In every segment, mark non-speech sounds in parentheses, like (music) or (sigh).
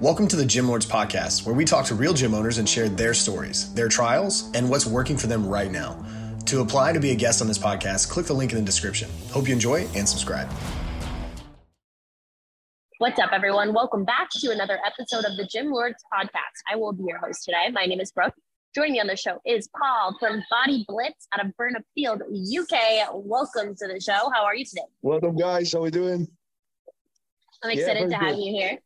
Welcome to the Gym Lords Podcast, where we talk to real gym owners and share their stories, their trials, and what's working for them right now. To apply to be a guest on this podcast, click the link in the description. Hope you enjoy and subscribe. What's up, everyone? Welcome back to another episode of the Gym Lords Podcast. I will be your host today. My name is Brooke. Joining me on the show is Paul from Body Blitz out of Burnop Field, UK. Welcome to the show. How are you today? Welcome, guys. How are we doing? I'm excited yeah, to have you here.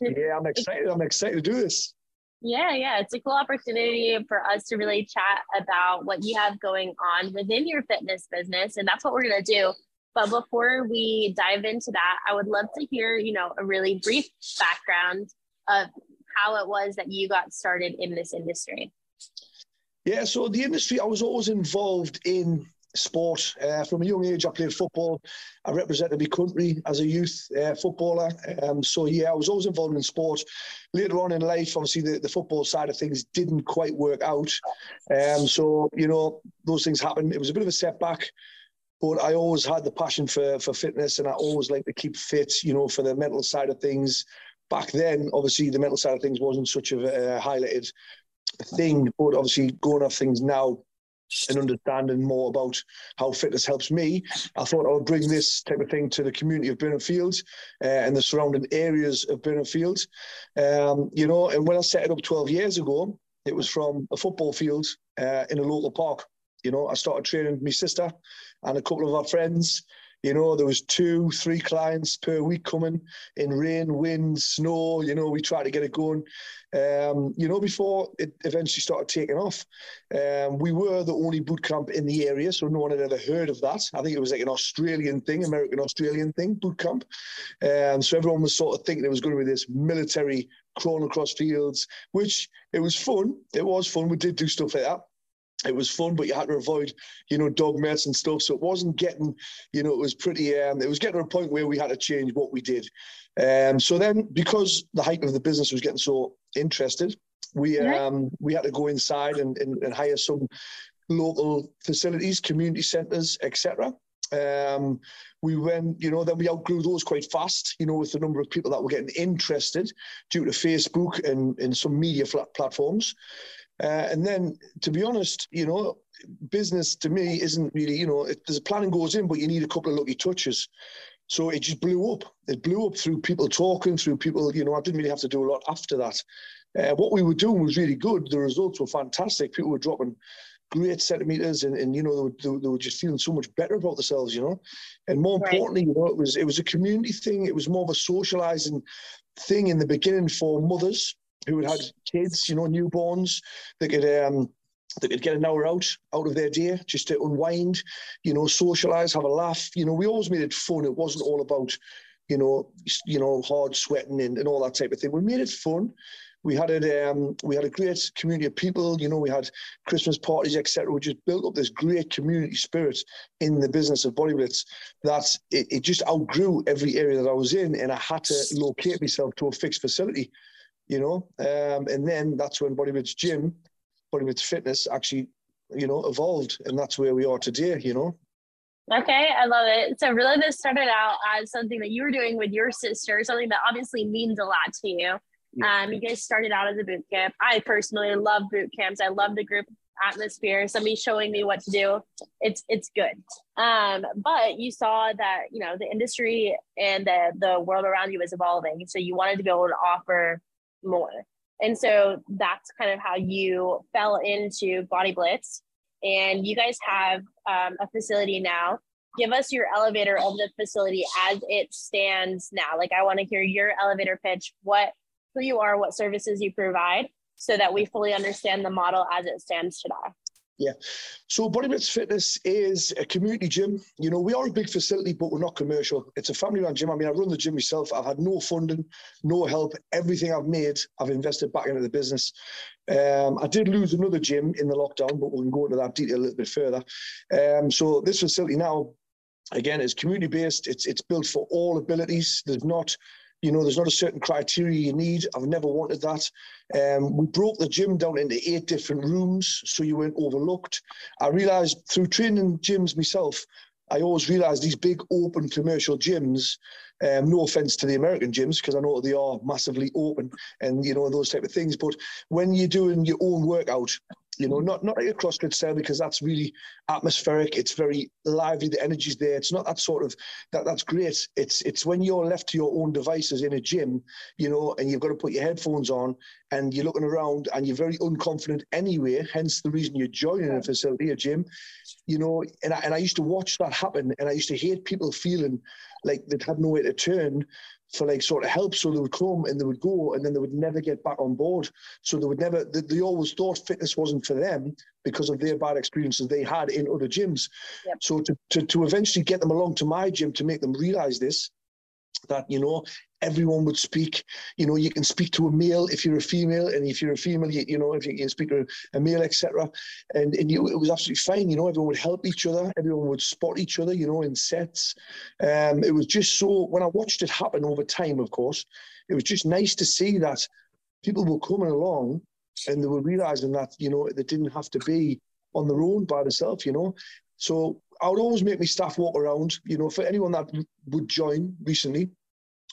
yeah, I'm excited. I'm excited to do this. Yeah, yeah. It's a cool opportunity for us to really chat about what you have going on within your fitness business. And that's what we're going to do. But before we dive into that, I would love to hear, you know, a really brief background of how it was that you got started in this industry. Yeah, so the industry, I was always involved in sport. Uh, from a young age, I played football. I represented my country as a youth uh, footballer. Um, so, yeah, I was always involved in sport. Later on in life, obviously, the, the football side of things didn't quite work out. Um, so, you know, those things happened. It was a bit of a setback. But I always had the passion for, for fitness and I always like to keep fit, you know, for the mental side of things. Back then, obviously, the mental side of things wasn't such a, a highlighted thing. But obviously, going off things now, and understanding more about how fitness helps me, I thought I would bring this type of thing to the community of Burnop Fields uh, and the surrounding areas of Burnop Fields. Um, you know, and when I set it up 12 years ago, it was from a football field uh, in a local park. You know, I started training with my sister and a couple of our friends. You know, there was two, three clients per week coming in rain, wind, snow. You know, we tried to get it going. Um, you know, before it eventually started taking off, um, we were the only boot camp in the area, so no one had ever heard of that. I think it was like an Australian thing, American Australian thing, boot camp. Um, so everyone was sort of thinking it was going to be this military crawling across fields, which it was fun. It was fun. We did do stuff like that it was fun, but you had to avoid, you know, dog mess and stuff. So it wasn't getting, you know, it was pretty, um, it was getting to a point where we had to change what we did. Um, so then, because the height of the business was getting so interested, we um, we had to go inside and, and, and hire some local facilities, community centres, etc. Um, we went, you know, then we outgrew those quite fast, you know, with the number of people that were getting interested due to Facebook and, and some media flat platforms. Uh, and then, to be honest, you know, business to me isn't really, you know, it, there's a planning goes in, but you need a couple of lucky touches. So it just blew up. It blew up through people talking, through people, you know, I didn't really have to do a lot after that. Uh, what we were doing was really good. The results were fantastic. People were dropping great centimeters and, and you know, they were, they were just feeling so much better about themselves, you know. And more right. importantly, you know, it was, it was a community thing. It was more of a socializing thing in the beginning for mothers who had had kids, you know, newborns. They could um, they could get an hour out out of their day just to unwind, you know, socialize, have a laugh. You know, we always made it fun. It wasn't all about, you know, you know, hard sweating and, and all that type of thing. We made it fun. We had it. Um, we had a great community of people. You know, we had Christmas parties, etc. We just built up this great community spirit in the business of Body that it, it just outgrew every area that I was in, and I had to locate myself to a fixed facility you know. Um, and then that's when Body Blitz Gym, Body Blitz Fitness actually, you know, evolved, and that's where we are today, you know. Okay, I love it. So really this started out as something that you were doing with your sister, something that obviously means a lot to you. Yeah. Um, you guys started out as a boot camp. I personally love boot camps. I love the group atmosphere. Somebody showing me what to do. It's it's good. Um, but you saw that you know the industry and the the world around you is evolving. So you wanted to be able to offer more. And so that's kind of how you fell into Body Blitz. And you guys have um, a facility now. Give us your elevator of the facility as it stands now. Like, I want to hear your elevator pitch, what, who you are, what services you provide, so that we fully understand the model as it stands today. Yeah. So Body Blitz Fitness is a community gym. You know, we are a big facility, but we're not commercial. It's a family run gym. I mean, I run the gym myself. I've had no funding, no help. Everything I've made, I've invested back into the business. Um, I did lose another gym in the lockdown, but we can go into that detail a little bit further. Um, so this facility now, again, is community based. It's it's built for all abilities. There's not you know, there's not a certain criteria you need. I've never wanted that. Um, we broke the gym down into eight different rooms so you weren't overlooked. I realized through training gyms myself, I always realised these big open commercial gyms. Um, no offense to the American gyms because I know they are massively open and you know those type of things. But when you're doing your own workout, you know, not not like a CrossFit style because that's really atmospheric. It's very lively. The energy's there. It's not that sort of that. That's great. It's it's when you're left to your own devices in a gym, you know, and you've got to put your headphones on and you're looking around and you're very unconfident anyway. Hence the reason you're joining a facility, a gym, you know. And I, and I used to watch that happen, and I used to hate people feeling like they'd had nowhere to turn for like sort of help. So they would come and they would go and then they would never get back on board. So they would never, they, they always thought fitness wasn't for them because of their bad experiences they had in other gyms. Yep. So to, to, to eventually get them along to my gym to make them realize this, that, you know, everyone would speak. You know, you can speak to a male if you're a female, and if you're a female, you, you know, if you can speak to a male, etc. And and you, it was absolutely fine. You know, everyone would help each other. Everyone would spot each other. You know, in sets. Um, it was just so. When I watched it happen over time, of course, it was just nice to see that people were coming along and they were realizing that you know they didn't have to be on their own by themselves. You know, so I would always make my staff walk around. You know, for anyone that would join recently,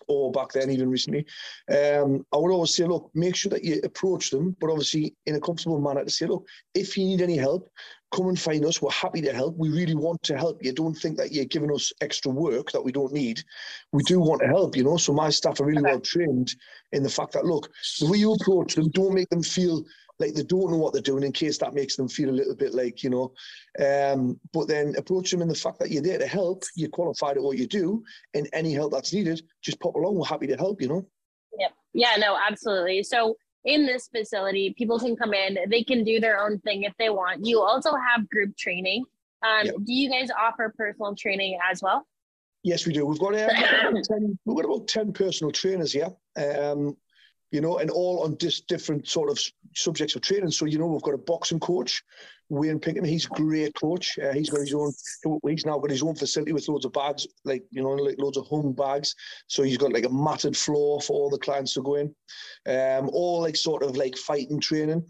or back then even recently, um, I would always say, look, make sure that you approach them, but obviously in a comfortable manner to say, look, if you need any help, come and find us. We're happy to help. We really want to help you. Don't think that you're giving us extra work that we don't need. We do want to help, you know. So my staff are really well trained in the fact that, look, the way you approach them, don't make them feel like they don't know what they're doing in case that makes them feel a little bit like you know. Um, but then approach them in the fact that you're there to help you're qualified at what you do and any help that's needed just pop along we're happy to help you know. Yep. Yeah no absolutely. So in this facility people can come in they can do their own thing if they want. You also have group training. Um, yep. do you guys offer personal training as well? Yes, we do. We've got, um, (coughs) 10, we've got about 10 personal trainers here. Um, you know, and all on dis- different sort of subjects of training. So, you know, we've got a boxing coach, Wayne Pinkham. He's a great coach. Uh, he's got his own, he's now got his own facility with loads of bags, like, you know, like loads of home bags. So he's got like a matted floor for all the clients to go in. Um, all like sort of like fighting training.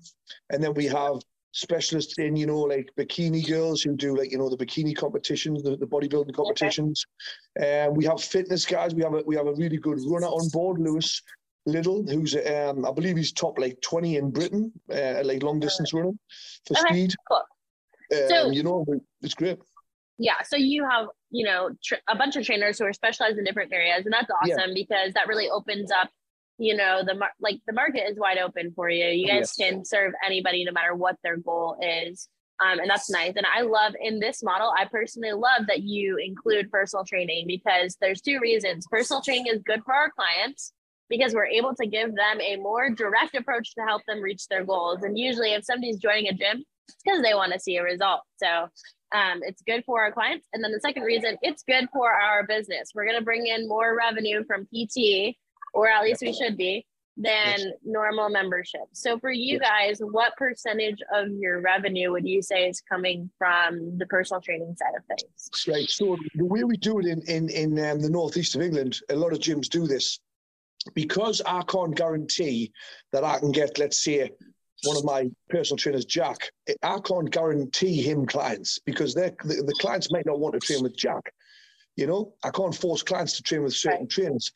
And then we have specialists in, you know, like bikini girls who do like, you know, the bikini competitions, the, the bodybuilding competitions. Okay. Um, we have fitness guys. We have a we have a really good runner on board, Lewis, Little, who's um, I believe he's top like 20 in Britain, uh, like long distance running for okay, speed. Cool. Um, so, you know, it's great. Yeah. So you have, you know, tr- a bunch of trainers who are specialized in different areas, and that's awesome yeah. because that really opens up, you know, the mar- like the market is wide open for you. You guys yes. can serve anybody no matter what their goal is. Um, and that's nice. And I love in this model, I personally love that you include personal training because there's two reasons. Personal training is good for our clients because we're able to give them a more direct approach to help them reach their goals. And usually, if somebody's joining a gym, it's because they want to see a result. So um, it's good for our clients. And then the second reason, it's good for our business. We're going to bring in more revenue from PT, or at least we should be, than yes. normal membership. So for you guys, what percentage of your revenue would you say is coming from the personal training side of things? Right. So the way we do it in in in um, the northeast of England, a lot of gyms do this because I can't guarantee that I can get, let's say, one of my personal trainers, Jack, I can't guarantee him clients because the, the clients might not want to train with Jack. You know, I can't force clients to train with certain right. trainers.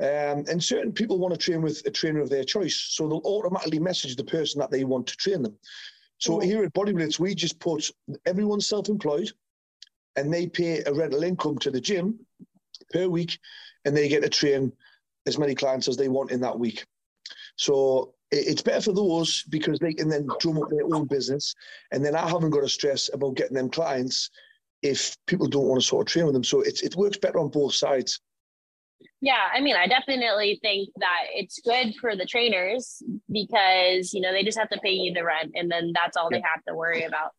Um, and certain people want to train with a trainer of their choice. So they'll automatically message the person that they want to train them. So mm. here at Body Blitz, we just put everyone self employed and they pay a rental income to the gym per week and they get to train as many clients as they want in that week. So it's better for those because they can then drum up their own business. And then I haven't got to stress about getting them clients if people don't want to sort of train with them. So it, it works better on both sides. Yeah, I mean, I definitely think that it's good for the trainers because, you know, they just have to pay you the rent and then that's all they have to worry about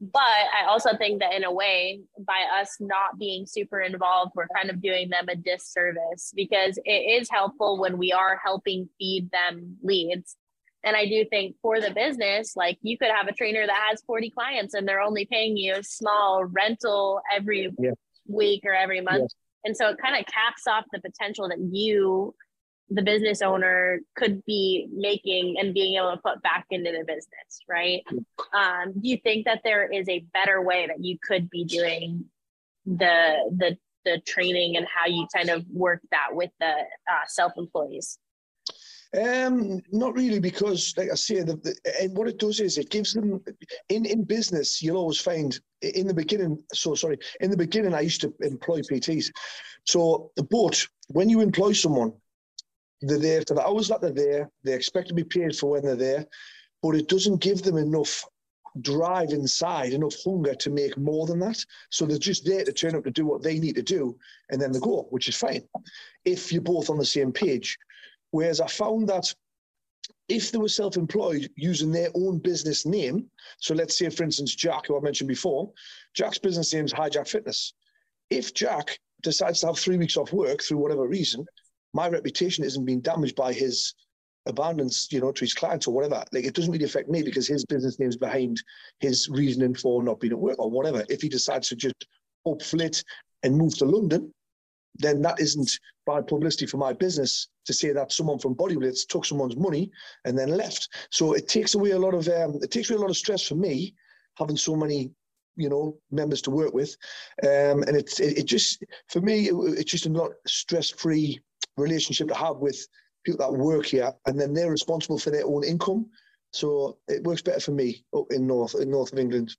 but I also think that in a way, by us not being super involved, we're kind of doing them a disservice because it is helpful when we are helping feed them leads. And I do think for the business, like you could have a trainer that has 40 clients and they're only paying you a small rental every yeah. week or every month. Yeah. And so it kind of caps off the potential that you the business owner could be making and being able to put back into the business, right? Um, do you think that there is a better way that you could be doing the the the training and how you kind of work that with the uh, self employees? Um, not really, because like I say, the, the, and what it does is it gives them in in business. You'll always find in the beginning. So sorry, in the beginning, I used to employ PTs. So, but when you employ someone, they're there for the hours that they're there. They expect to be paid for when they're there, but it doesn't give them enough drive inside, enough hunger to make more than that. So they're just there to turn up to do what they need to do, and then they go, which is fine. If you're both on the same page. Whereas I found that if they were self-employed using their own business name, so let's say, for instance, Jack, who I mentioned before, Jack's business name is Hijack Fitness. If Jack decides to have three weeks off work through whatever reason, my reputation isn't being damaged by his abandons, you know, to his clients or whatever. Like it doesn't really affect me because his business name's behind his reasoning for not being at work or whatever. If he decides to just up flit and move to London, then that isn't bad publicity for my business to say that someone from Bodyblitz took someone's money and then left. So it takes away a lot of um, it takes away a lot of stress for me having so many you know members to work with, um, and it's it, it, just for me it, it's just a not stress free relationship to have with people that work here, and then they're responsible for their own income. So it works better for me up in north in north of England.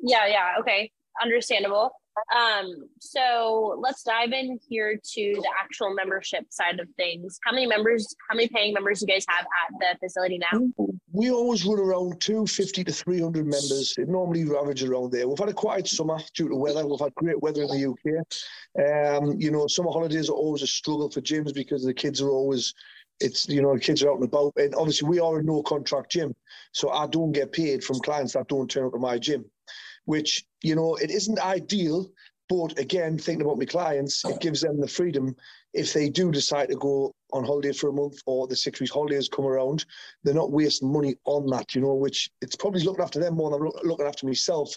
Yeah, yeah, okay, understandable. Um, so let's dive in here to the actual membership side of things. How many members, how many paying members you guys have at the facility now? We always run around 250 to 300 members. It normally averages around there. We've had a quiet summer due to weather. We've had great weather in the UK. Um, you know, summer holidays are always a struggle for gyms because the kids are always it's you know the kids are out and about and obviously we are a no contract gym so i don't get paid from clients that don't turn up to my gym which, you know, it isn't ideal. But again, thinking about my clients, it gives them the freedom if they do decide to go on holiday for a month or the six weeks holidays come around, they're not wasting money on that, you know, which it's probably looking after them more than looking after myself.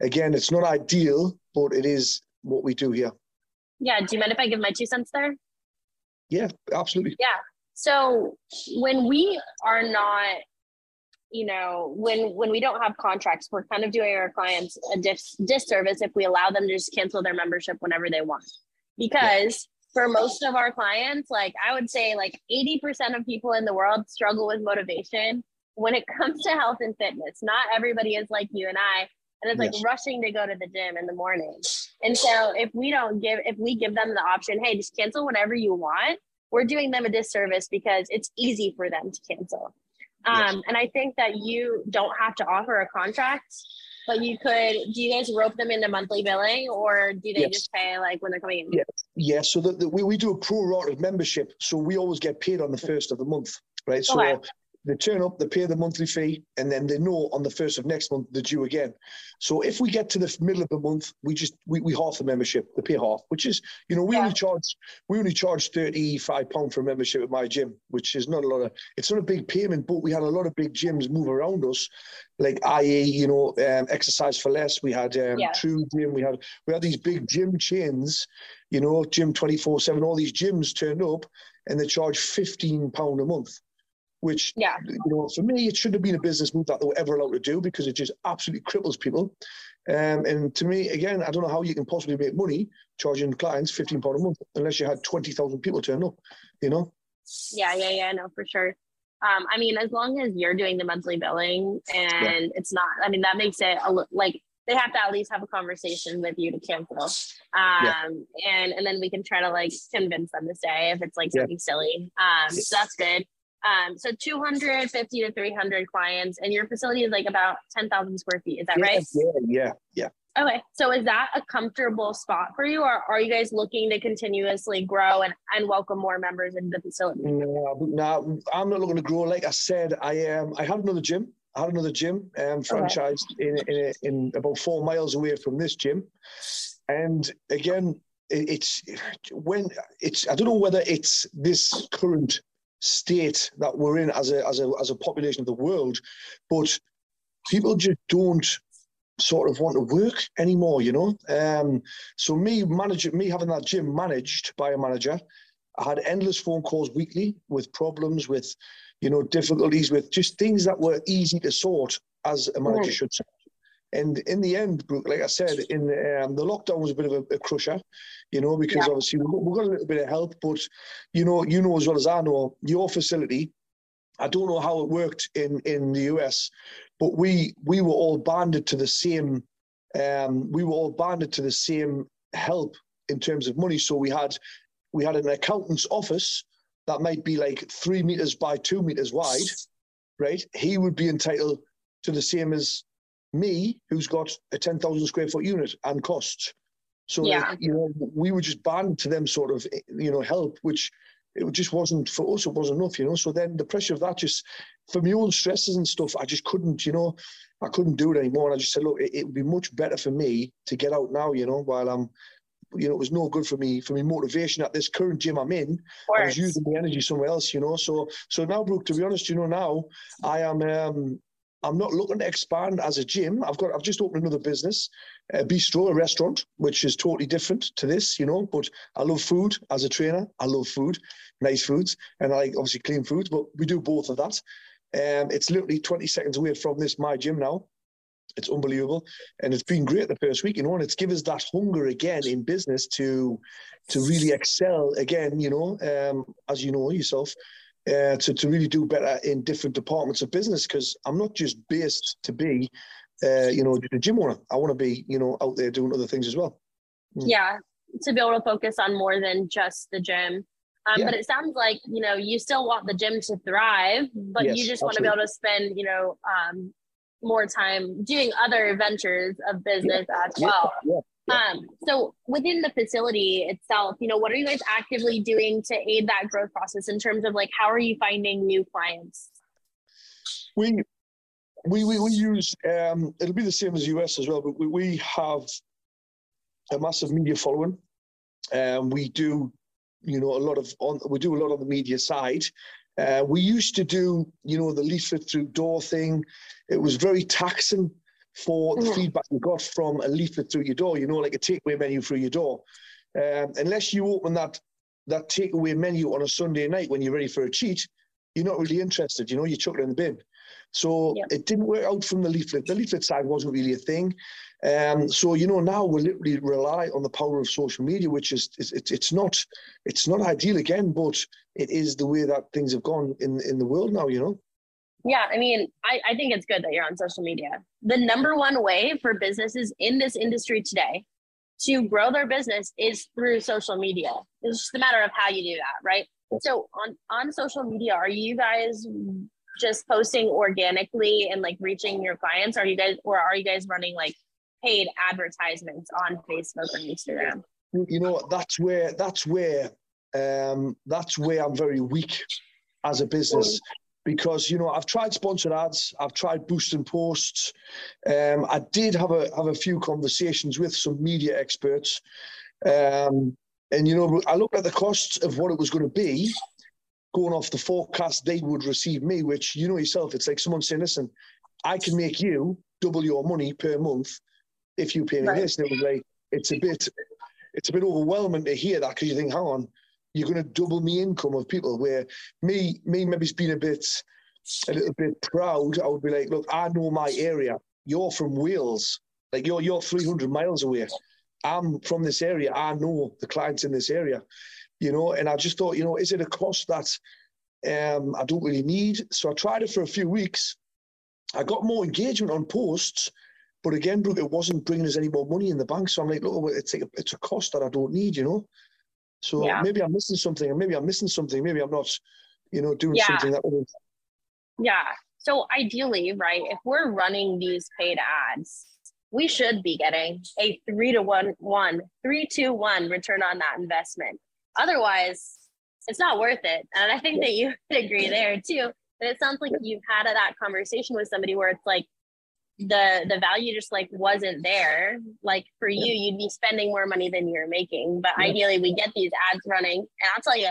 Again, it's not ideal, but it is what we do here. Yeah. Do you mind if I give my two cents there? Yeah, absolutely. Yeah. So when we are not you know when when we don't have contracts we're kind of doing our clients a dis- disservice if we allow them to just cancel their membership whenever they want. Because for most of our clients like i would say like 80% of people in the world struggle with motivation when it comes to health and fitness. Not everybody is like you and i and it's like yes. rushing to go to the gym in the morning. And so if we don't give if we give them the option hey just cancel whenever you want we're doing them a disservice because it's easy for them to cancel um, yes. And I think that you don't have to offer a contract, but you could. Do you guys rope them into monthly billing, or do they yes. just pay like when they're coming in? Yeah, yeah. So the, the, we we do a pro rata membership, so we always get paid on the first of the month, right? So okay. They turn up, they pay the monthly fee, and then they know on the first of next month they're due again. So if we get to the middle of the month, we just we, we half the membership, they pay half, which is you know we yeah. only charge we only charge thirty five pound for a membership at my gym, which is not a lot of it's not a big payment, but we had a lot of big gyms move around us, like IE, you know, um, exercise for less. We had um, yeah. True Gym, we had we had these big gym chains, you know, Gym twenty four seven. All these gyms turned up and they charge fifteen pound a month which yeah. you know for me it shouldn't have been a business move that they were ever allowed to do because it just absolutely cripples people. Um, and to me, again, I don't know how you can possibly make money charging clients fifteen pound a month unless you had twenty thousand people turn up. You know. Yeah, yeah, yeah. No, for sure. Um, I mean, as long as you're doing the monthly billing and yeah. it's not, I mean, that makes it a, like they have to at least have a conversation with you to cancel. Um, yeah. and, and then we can try to like convince them to stay if it's like something yeah. silly. Um, so that's good. Um, so 250 to 300 clients, and your facility is like about 10,000 square feet. Is that yeah, right? Yeah, yeah, yeah. Okay. So is that a comfortable spot for you, or are you guys looking to continuously grow and, and welcome more members into the facility? No, no, I'm not looking to grow. Like I said, I um I have another gym. I had another gym um, franchised okay. in, in, in about four miles away from this gym, and again, it's when it's I don't know whether it's this current state that we're in as a as a as a population of the world, but people just don't sort of want to work anymore, you know. Um, so me managing me having that gym managed by a manager, I had endless phone calls weekly with problems, with you know difficulties, with just things that were easy to sort as a manager should. And in the end, Brooke, like I said, in um, the lockdown was a bit of a, a crusher, you know, because yeah. obviously we got, we got a little bit of help, but you know, you know as well as I know, your facility. I don't know how it worked in in the US, but we we were all banded to the same. Um, we were all banded to the same help in terms of money. So we had we had an accountant's office that might be like three meters by two meters wide, right? He would be entitled to the same as me, who's got a 10,000 square foot unit and costs. So, yeah. you know, we were just banned to them sort of, you know, help, which it just wasn't for us, it wasn't enough, you know. So then the pressure of that just, for my own stresses and stuff, I just couldn't, you know, I couldn't do it anymore. And I just said, look, it, it would be much better for me to get out now, you know, while I'm, you know, it was no good for me for me motivation at this current gym I'm in. I was using the energy somewhere else, you know. So so now, Brooke, to be honest, you know, now I am um I'm not looking to expand as a gym. I've got I've just opened another business, a bistro, a restaurant, which is totally different to this, you know. But I love food as a trainer. I love food, nice foods, and I like obviously clean foods. But we do both of that. Um, it's literally 20 seconds away from this my gym now. It's unbelievable, and it's been great the first week, you know. And it's given us that hunger again in business to to really excel again, you know. Um, as you know yourself, uh, to, to really do better in different departments of business because I'm not just based to be, uh, you know, a gym owner. I want to be, you know, out there doing other things as well. Mm. Yeah, to be able to focus on more than just the gym. Um, yeah. But it sounds like you know you still want the gym to thrive, but yes, you just want to be able to spend you know um, more time doing other ventures of business yeah. as well. Yeah. Um, so within the facility itself, you know, what are you guys actively doing to aid that growth process in terms of like how are you finding new clients? We we we, we use um, it'll be the same as US as well, but we, we have a massive media following. Um, we do, you know, a lot of on we do a lot on the media side. Uh, we used to do, you know, the leaflet through door thing. It was very taxing for the mm. feedback you got from a leaflet through your door, you know, like a takeaway menu through your door. Um, unless you open that that takeaway menu on a Sunday night when you're ready for a cheat, you're not really interested. You know, you chuck it in the bin. So yep. it didn't work out from the leaflet. The leaflet side wasn't really a thing. Um, so you know now we literally rely on the power of social media, which is it's it's not it's not ideal again, but it is the way that things have gone in in the world now. You know. Yeah, I mean, I, I think it's good that you're on social media. The number one way for businesses in this industry today to grow their business is through social media. It's just a matter of how you do that, right? So on on social media, are you guys just posting organically and like reaching your clients? Are you guys or are you guys running like paid advertisements on Facebook or Instagram? You know, that's where that's where um that's where I'm very weak as a business because you know I've tried sponsored ads, I've tried boosting posts. Um, I did have a have a few conversations with some media experts, um, and you know I looked at the costs of what it was going to be, going off the forecast they would receive me, which you know yourself, it's like someone saying, "Listen, I can make you double your money per month if you pay me right. this," and it was like it's a bit it's a bit overwhelming to hear that because you think, hang on, you're going to double me income of people. Where me, me maybe's been a bit, a little bit proud. I would be like, look, I know my area. You're from Wales, like you're you're 300 miles away. I'm from this area. I know the clients in this area, you know. And I just thought, you know, is it a cost that um, I don't really need? So I tried it for a few weeks. I got more engagement on posts, but again, Brooke, it wasn't bringing us any more money in the bank. So I'm like, look, it's a, it's a cost that I don't need, you know. So yeah. maybe I'm missing something, or maybe I'm missing something. Maybe I'm not, you know, doing yeah. something that would. Yeah. So ideally, right, if we're running these paid ads, we should be getting a three to one, one, three to one return on that investment. Otherwise, it's not worth it. And I think that you (laughs) would agree there too. But it sounds like you've had that conversation with somebody where it's like, the the value just like wasn't there. Like for you you'd be spending more money than you're making. But ideally we get these ads running. And i'll tell you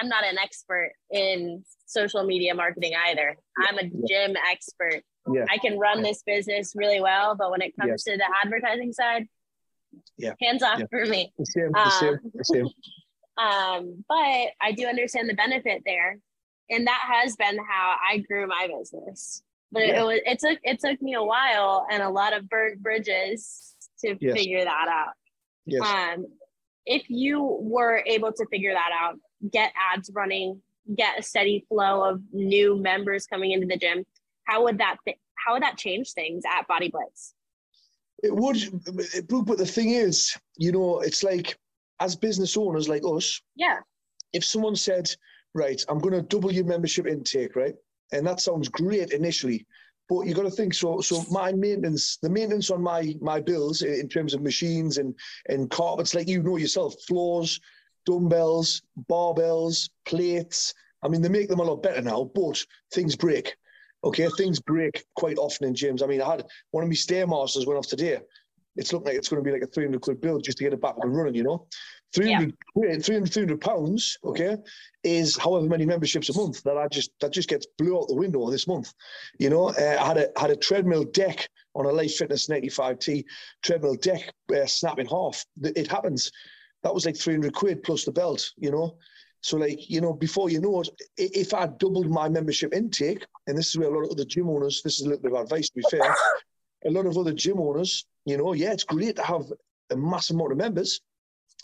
i'm not an expert in social media marketing either. I'm a gym expert. Yeah. i can run this business really well but when it comes yeah. to the advertising side yeah. hands off yeah. for me. Same, same, same. (laughs) um but i do understand the benefit there. And that has been how i grew my business But yeah. it was it took it took me a while and a lot of burnt bridges to yes. figure that out. Yes. Um, if you were able to figure that out, get ads running, get a steady flow of new members coming into the gym, how would that th- how would that change things at Body Blitz? It would, but the thing is, you know, it's like as business owners like us. Yeah. If someone said, right, I'm going to double your membership intake, right, and that sounds great initially, but you got to think so. So my maintenance, the maintenance on my my bills in terms of machines and and carpets, like you know yourself, floors, dumbbells, barbells, plates. I mean, they make them a lot better now, but things break. Okay, things break quite often in gyms. I mean, I had one of my stairmasters went off today. It's looking like it's going to be like a 300 quid bill just to get it back up and running, you know? 300, yeah. 300, 300 pounds, okay, is however many memberships a month that I just, that just gets blew out the window this month. You know, uh, I had a, had a treadmill deck on a Life Fitness 95T treadmill deck uh, snap in half. It happens. That was like 300 quid plus the belt, you know? So, like, you know, before you know it, if I doubled my membership intake, and this is where a lot of other gym owners, this is a little bit of advice to be fair, a lot of other gym owners, you know, yeah, it's great to have a massive amount of members,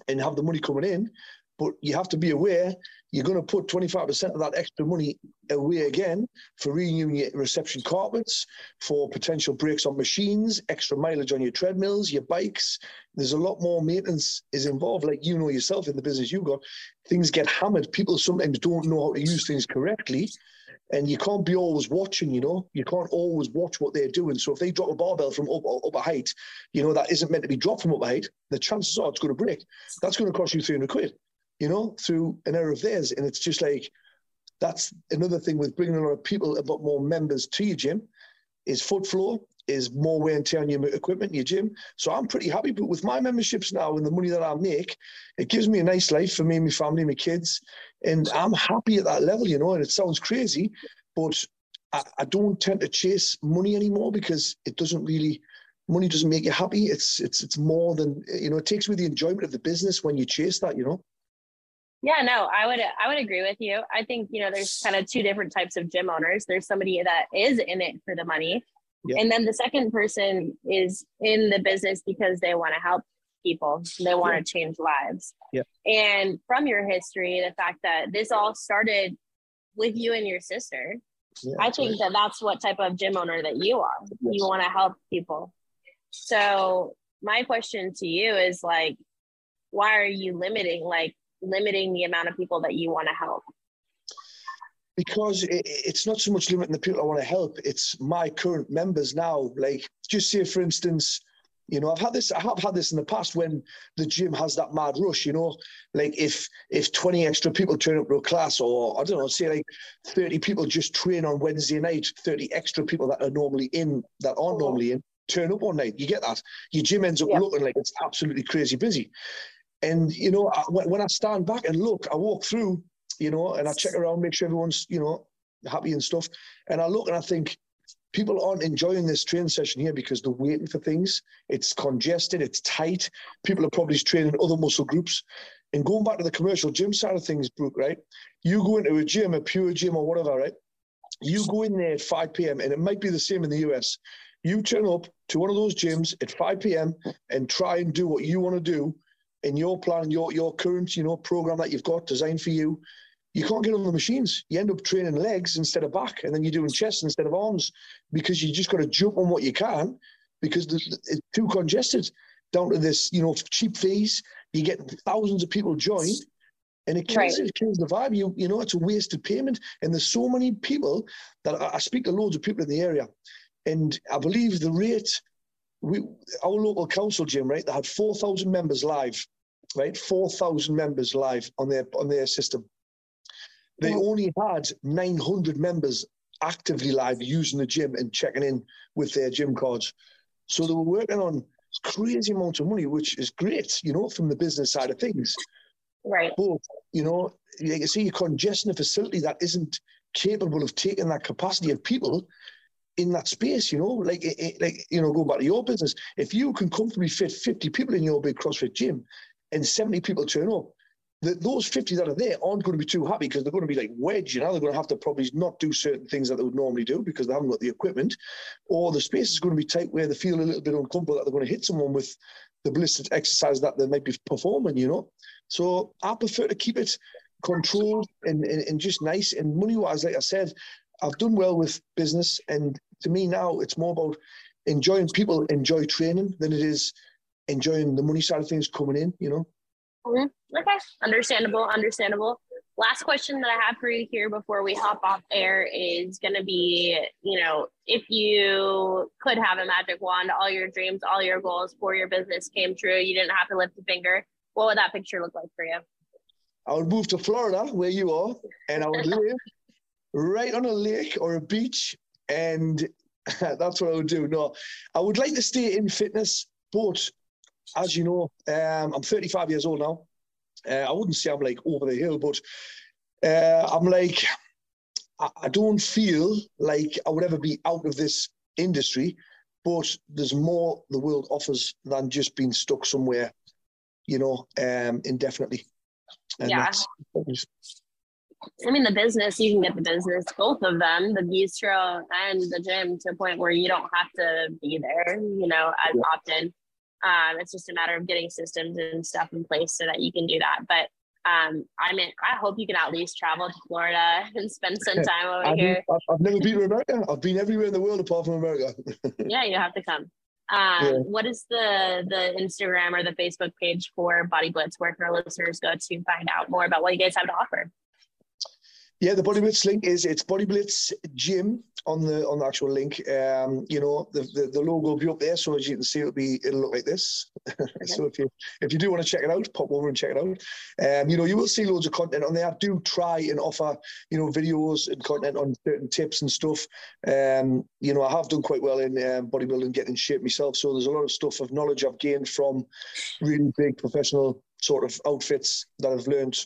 and have the money coming in. But you have to be aware you're going to put 25% of that extra money away again for renewing your reception carpets, for potential breaks on machines, extra mileage on your treadmills, your bikes. There's a lot more maintenance is involved. Like you know yourself in the business you've got, things get hammered. People sometimes don't know how to use things correctly and you can't be always watching, you know, you can't always watch what they're doing. So if they drop a barbell from up, up a height, you know, that isn't meant to be dropped from up a height, the chances are it's going to break. That's going to cost you 300 quid, you know, through an error of theirs. And it's just like, that's another thing with bringing a lot of people, a lot more members to your gym is foot flow is more wear and tear on your equipment your gym. So I'm pretty happy. But with my memberships now and the money that I make, it gives me a nice life for me and my family, my kids. And I'm happy at that level, you know, and it sounds crazy, but I, I don't tend to chase money anymore because it doesn't really money doesn't make you happy. It's it's it's more than you know, it takes away the enjoyment of the business when you chase that, you know. Yeah, no, I would I would agree with you. I think, you know, there's kind of two different types of gym owners. There's somebody that is in it for the money yeah. And then the second person is in the business because they want to help people, they want to change lives. Yeah. And from your history, the fact that this all started with you and your sister, yeah, I think right. that that's what type of gym owner that you are. Yes. You want to help people. So my question to you is like, why are you limiting, like limiting the amount of people that you want to help? Because it, it's not so much limiting the people I want to help. It's my current members now. Like, just say, for instance, you know, I've had this. I have had this in the past when the gym has that mad rush. You know, like if if twenty extra people turn up to a class, or I don't know, say like thirty people just train on Wednesday night, thirty extra people that are normally in that aren't mm. normally in turn up one night. You get that? Your gym ends up yeah. looking like it's absolutely crazy busy. And you know, I, when I stand back and look, I walk through you know, and I check around, make sure everyone's, you know, happy and stuff. And I look and I think people aren't enjoying this training session here because they're waiting for things. It's congested, it's tight. People are probably training other muscle groups. And going back to the commercial gym side of things, Brooke, right? You go into a gym, a PureGym or whatever, right? You go in there at 5 p.m. and it might be the same in the US. You turn up to one of those gyms at 5 p.m. and try and do what you want to do in your plan, your your current, you know, program that you've got designed for you you can't get on the machines. You end up training legs instead of back, and then you're doing chest instead of arms because you just got to jump on what you can because it's too congested. Down to this, you know, cheap fees. You get thousands of people join, and it kills, right. it kills the vibe. You you know, it's a wasted payment. And there's so many people that I, I speak to loads of people in the area, and I believe the rate. We, our local council gym, right? They had four thousand members live, right? Four thousand members live on their on their system they mm. only had 900 members actively live using the gym and checking in with their gym cards. So they were working on crazy amounts of money, which is great, you know, from the business side of things. Right. But, you know, you see, you're congesting a facility that isn't capable of taking that capacity of people in that space, you know, like, like you know, going back to your business, if you can comfortably fit 50 people in your big CrossFit gym and 70 people turn up, the, those 50 that are there aren't going to be too happy because they're going to be like wedged, you know, they're going to have to probably not do certain things that they would normally do because they haven't got the equipment, or the space is going to be tight where they feel a little bit uncomfortable that they're going to hit someone with the ballistic exercise that they might be performing, you know. So I prefer to keep it controlled and, and, and just nice. And money wise, like I said, I've done well with business. And to me now, it's more about enjoying people enjoy training than it is enjoying the money side of things coming in, you know. Mm-hmm. Okay, understandable, understandable. Last question that I have for you here before we hop off air is going to be, you know, if you could have a magic wand, all your dreams, all your goals for your business came true, you didn't have to lift a finger, what would that picture look like for you? I would move to Florida, where you are, and I would live right on a lake or a beach, and (laughs) that's what I would do. No, I would like to stay in fitness, but as you know, um, I'm 35 years old now. Uh, I wouldn't say I'm like over the hill, but uh, I'm like, I, I don't feel like I would ever be out of this industry, but there's more the world offers than just being stuck somewhere, you know, um, indefinitely. And yeah. I mean, the business, you can get the business, both of them, the bistro and the gym, to a point where you don't have to be there, you know, as yeah. often. Um, it's just a matter of getting systems and stuff in place so that you can do that. But um, I mean, I hope you can at least travel to Florida (laughs) and spend some (laughs) time over I've here. Been, I've never been to America. I've been everywhere in the world apart from America. (laughs) yeah, you have to come. Um, yeah. What is the the Instagram or the Facebook page for Body Blitz? Where can our listeners go to find out more about what you guys have to offer? Yeah, the Body Blitz link is it's Body Blitz Gym on the on the actual link. Um, you know, the, the, the logo will be up there, so as you can see, it'll be it'll look like this. (laughs) Okay. so if you if you do want to check it out, pop over and check it out. Um, you know, you will see loads of content on there. I do try and offer you know videos and content on certain tips and stuff. Um, you know, I have done quite well in um, bodybuilding, getting in shape myself. So there's a lot of stuff of knowledge I've gained from really big professional sort of outfits that I've learned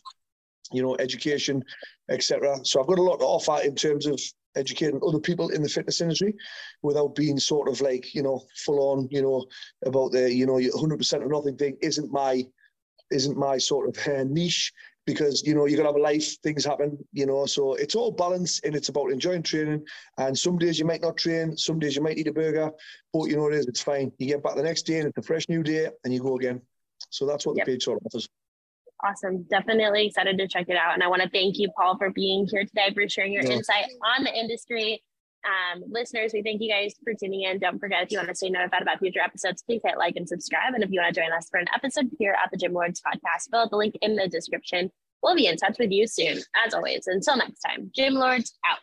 you know, education, etc. So I've got a lot to offer in terms of educating other people in the fitness industry without being sort of like, you know, full on, you know, about the, you know, 100% or nothing thing isn't my, isn't my sort of uh, niche because, you know, you're going to have a life, things happen, you know, so it's all balance and it's about enjoying training. And some days you might not train, some days you might eat a burger, but you know it is, it's fine. You get back the next day and it's a fresh new day and you go again. So that's what yep. the page sort of offers. Awesome. Definitely excited to check it out. And I want to thank you, Paul, for being here today, for sharing your yeah. insight on the industry. Um, listeners, we thank you guys for tuning in. Don't forget if you want to stay notified about future episodes, please hit like and subscribe. And if you want to join us for an episode here at the Gym Lords podcast, fill out the link in the description. We'll be in touch with you soon. As always, until next time, Gym Lords out.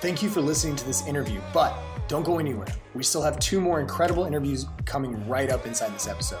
Thank you for listening to this interview, but don't go anywhere. We still have two more incredible interviews coming right up inside this episode.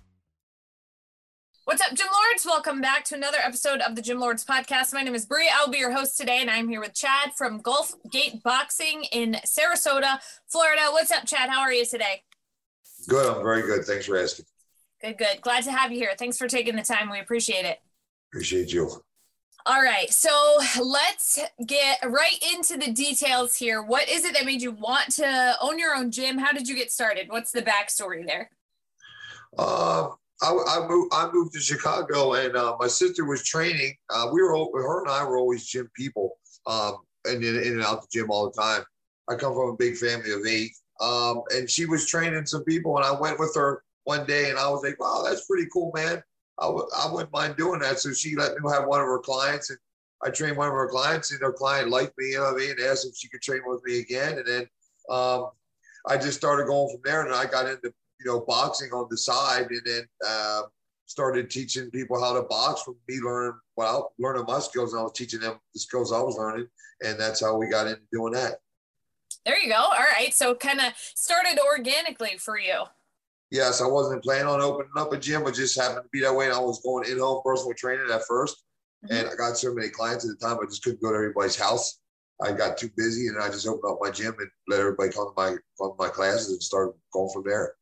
What's up, Gym Lords? Welcome back to another episode of the Gym Lords podcast. My name is Brie. I'll be your host today, and I'm here with Chad from Gulf Gate Boxing in Sarasota, Florida. What's up, Chad? How are you today? Good. I'm very good. Thanks for asking. Good, good. Glad to have you here. Thanks for taking the time. We appreciate it. Appreciate you. All right. So let's get right into the details here. What is it that made you want to own your own gym? How did you get started? What's the backstory there? Uh, I, I, moved. I moved to Chicago, and uh, my sister was training. Uh, we were her and I were always gym people, um, and in, in, and out the gym all the time. I come from a big family of eight, um, and she was training some people, and I went with her one day, and I was like, "Wow, that's pretty cool, man. I w- I wouldn't mind doing that." So she let me have one of her clients, and I trained one of her clients, and her client liked me, you know what I mean, and asked if she could train with me again, and then um, I just started going from there, and I got into you know, boxing on the side, and then uh, started teaching people how to box from me learning well, learning my skills, and I was teaching them the skills I was learning, and that's how we got into doing that. There you go. All right, so kind of started organically for you. Yes, I wasn't planning on opening up a gym, but just happened to be that way. And I was going in home personal training at 1st Mm-hmm. and I got so many clients at the time, I just couldn't go to everybody's house. I got too busy, and I just opened up my gym and let everybody come to my come to my classes and started going from there.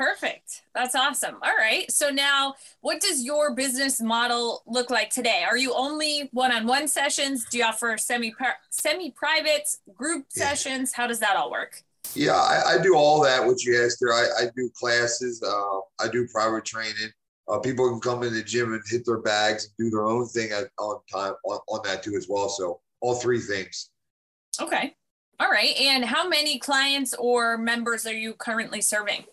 Perfect. That's awesome. All right. So now, what does your business model look like today? Are you only one-on-one sessions? Do you offer semi semi privates, group Yeah. sessions? How does that all work? Yeah, I, I do all that. What you asked there, I, I do classes. Uh, I do private training. Uh, people can come in the gym and hit their bags and do their own thing at, on time on, on that too as well. So all three things. Okay. All right. And how many clients or members are you currently serving?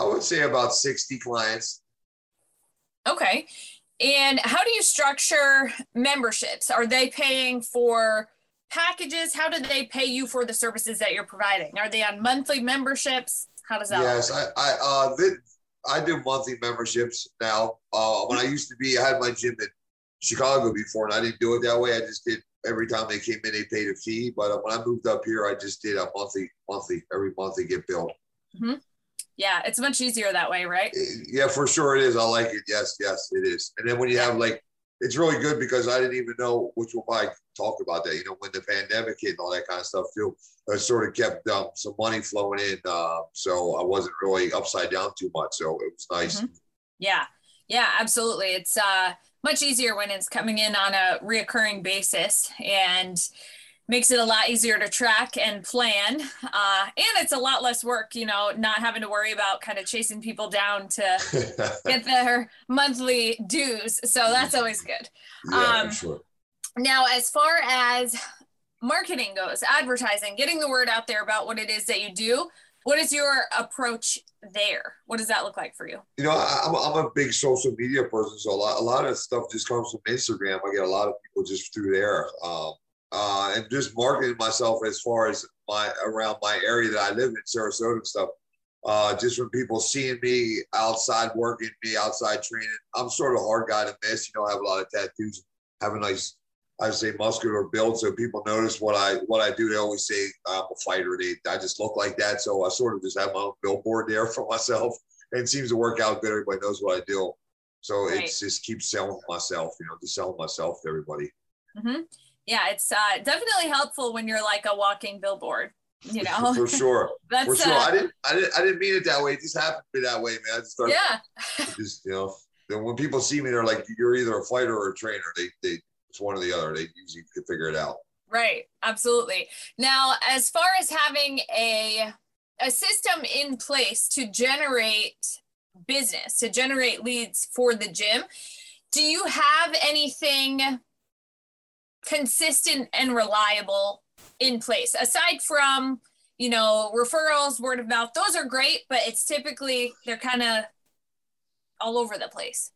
I would say about sixty clients. Okay. And how do you structure memberships? Are they paying for packages? How do they pay you for the services that you're providing? Are they on monthly memberships? How does that Yes, work? I I uh th- I do monthly memberships now. Uh, when I used to be, I had my gym in Chicago before, and I didn't do it that way. I just did every time they came in, they paid a fee. But uh, when I moved up here, I just did a monthly, monthly every month they get billed. Yeah, it's much easier that way, right? Yeah, for sure it is. I like it. Yes, yes, it is. And then when you have like, it's really good because I didn't even know which will probably talk about that. You know, when the pandemic hit and all that kind of stuff too, it sort of kept um, some money flowing in. Uh, so I wasn't really upside down too much. So it was nice. Mhm. Yeah. Yeah, absolutely. It's uh much easier when it's coming in on a reoccurring basis and makes it a lot easier to track and plan. Uh, and it's a lot less work, you know, not having to worry about kind of chasing people down to (laughs) get their monthly dues. So that's always good. yeah, Um, sure. Now, as far as marketing goes, advertising, getting the word out there about what it is that you do, what is your approach there? What does that look like for you? You know, I, I'm, a, I'm a big social media person, so a lot, a lot of stuff just comes from Instagram. I get a lot of people just through there, um, uh, and just marketing myself as far as my around my area that I live in, Sarasota and stuff. Uh, just from people seeing me outside working, me outside training. I'm sort of a hard guy to miss. You know, I have a lot of tattoos, have a nice, I say muscular build, so people notice what I what I do. They always say I'm a fighter. They I just look like that, so I sort of just have my own billboard there for (laughs) myself and it seems to work out good. Everybody knows what I do. So Right. it's just keep selling myself, you know, just selling myself to everybody. hmm Yeah, it's uh, definitely helpful when you're like a walking billboard. You know, for sure. (laughs) that's For sure. uh, I didn't I didn't I didn't mean it that way. It just happened to be that way, man. I just started yeah, (laughs) just, you know, then when people see me, they're like, You're either a fighter or a trainer. They they it's one or the other. They usually can figure it out. right, absolutely. Now, as far as having a a system in place to generate business, to generate leads for the gym, do you have anything consistent and reliable in place aside from you know referrals word of mouth those are great but it's typically they're kind of all over the place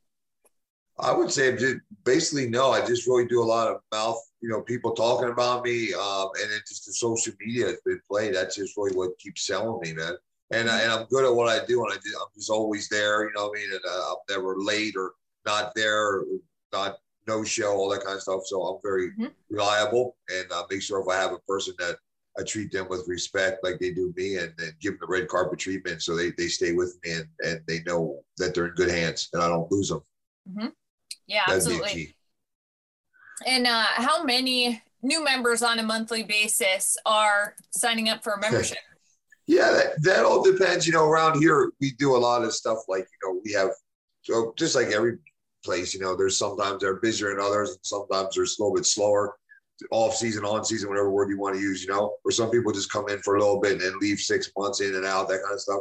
I would say just basically no. I just really do a lot of mouth, you know, people talking about me, um, and then just the social media has been played. That's just really what keeps selling me, man. And I, and I'm good at what I do, and I I'm just always there. You know what I mean? And uh, I'm never late or not there, or not no show, all that kind of stuff. So I'm very Mhm. reliable, and uh, make sure if I have a person that I treat them with respect, like they do me, and then give them the red carpet treatment, so they they stay with me and and they know that they're in good hands, and I don't lose them. yeah That'd absolutely and uh, how many new members on a monthly basis are signing up for a membership (laughs) Yeah, that, that all depends. You know, around here we do a lot of stuff like you know we have so just like every place. You know, there's sometimes they're busier than others, and sometimes they're a little bit slower. Off season, on season, whatever word you want to use. You know, or some people just come in for a little bit and then leave six months in and out, that kind of stuff.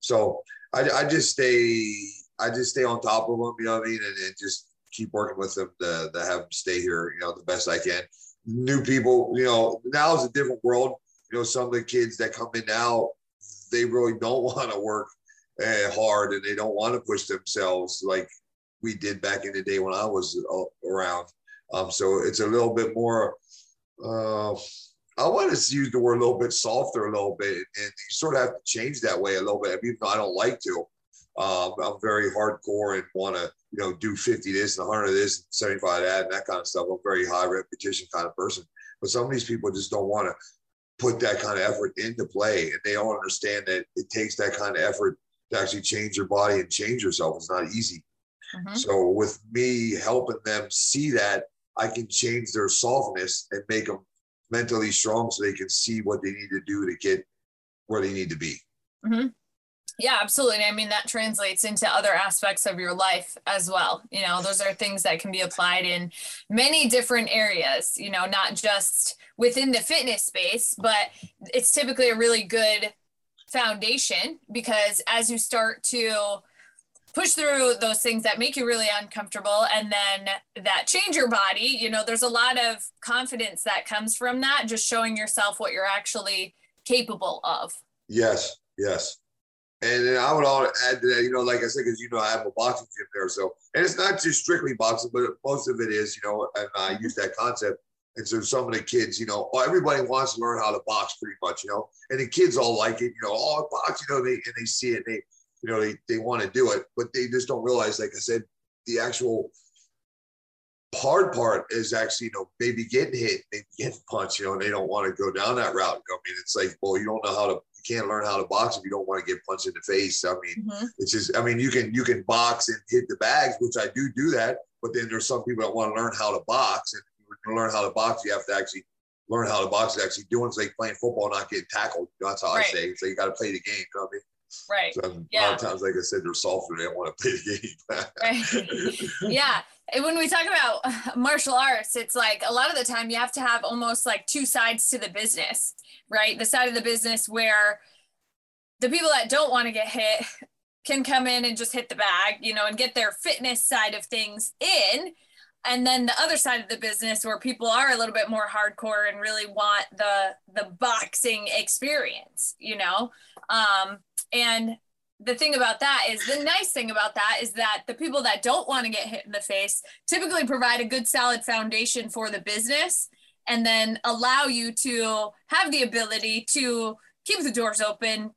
So I, I just stay, I just stay on top of them. You know what I mean, and, and just keep working with them to, to have them stay here. You know, the best I can. New people, you know, now is a different world you know, some of the kids that come in now, they really don't (laughs) want to work uh, hard and they don't want to push themselves like we did back in the day when I was around. Um, so it's a little bit more. Uh, I want to use the word a little bit softer, a little bit, and you sort of have to change that way a little bit. Even though I don't like to, um, I'm very hardcore and want to, you know, do 50 this and 100 this, and 75 that, and that kind of stuff. I'm very high repetition kind of person. But some of these people just don't want to put that kind of effort into play, and they don't understand that it takes that kind of effort to actually change your body and change yourself It's not easy. Mhm. So with me helping them see that, I can change their softness and make them mentally strong so they can see what they need to do to get where they need to be. Yeah, absolutely. I mean, that translates into other aspects of your life as well. You know, those are things that can be applied in many different areas, you know, not just within the fitness space, but it's typically a really good foundation because as you start to push through those things that make you really uncomfortable and then that change your body, you know, there's a lot of confidence that comes from that, just showing yourself what you're actually capable of. Yes, yes. And then I would all add to that, you know, like I said, because you know I have a boxing gym there, so and it's not just strictly boxing, but most of it is, you know, and I mm-hmm. use that concept. And so some of the kids, you know, everybody wants to learn how to box pretty much, you know, and the kids all like it, you know, oh, box, you know, they and they see it, and they, you know, they they want to do it, but they just don't realize, like I said, the actual hard part is actually, you know, maybe getting hit, maybe getting punched, you know, and they don't want to go down that route. You know, I mean, it's like, well, you don't know how to, you can't learn how to box if you don't want to get punched in the face. I mean, Mhm. it's just, I mean, you can you can box and hit the bags, which I do do that. But then there's some people that want to learn how to box, and to learn how to box, you have to actually learn how to box. Is actually doing it's like playing football, not getting tackled. That's how Right. I say. So you got to play the game. You know what I mean? Right. So a lot of times, like I said, they're softer. They don't want to play the game. Right. (laughs) yeah. And when we talk about martial arts, it's like a lot of the time you have to have almost like two sides to the business, right? The side of the business where the people that don't want to get hit can come in and just hit the bag, you know, and get their fitness side of things in. And then the other side of the business where people are a little bit more hardcore and really want the the boxing experience, you know. Um, and the thing about that is the nice thing about that is that the people that don't want to get hit in the face typically provide a good solid foundation for the business and then allow you to have the ability to keep the doors open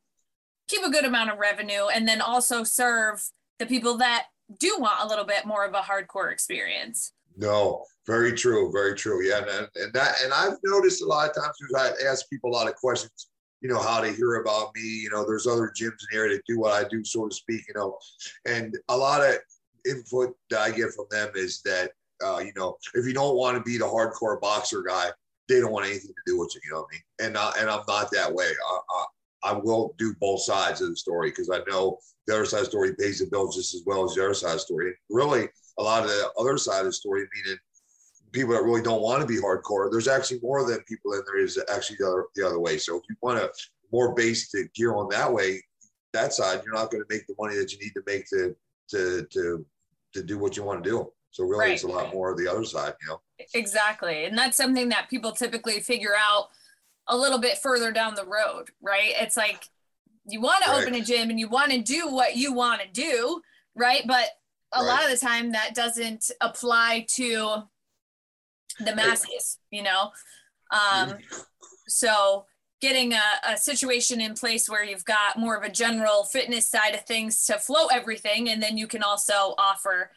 keep a good amount of revenue and then also serve the people that do want a little bit more of a hardcore experience No, very true, very true. Yeah, and, and that, and I've noticed a lot of times I ask people a lot of questions. You know how to hear about me. You know, there's other gyms in the area that do what I do, so to speak. You know, and a lot of input that I get from them is that uh, you know if you don't want to be the hardcore boxer guy, they don't want anything to do with you. You know what I mean? And uh, and I'm not that way. I, I, I will do both sides of the story because I know the other side of the story pays the bills just as well as the other side of the story. Really, a lot of the other side of the story, meaning people that really don't want to be hardcore, there's actually more than people than there is actually the other, the other way. So if you want to more base to gear on that way, that side, you're not going to make the money that you need to make to to to to do what you want to do. So really, Right. it's a lot more of the other side, you know. Exactly. And that's something that people typically figure out a little bit further down the road, right? It's like you want to Right. open a gym and you want to do what you want to do, right? But a lot of the time that doesn't apply to the masses, you know? Um, so getting a, a situation in place where you've got more of a general fitness side of things to float everything, and then you can also offer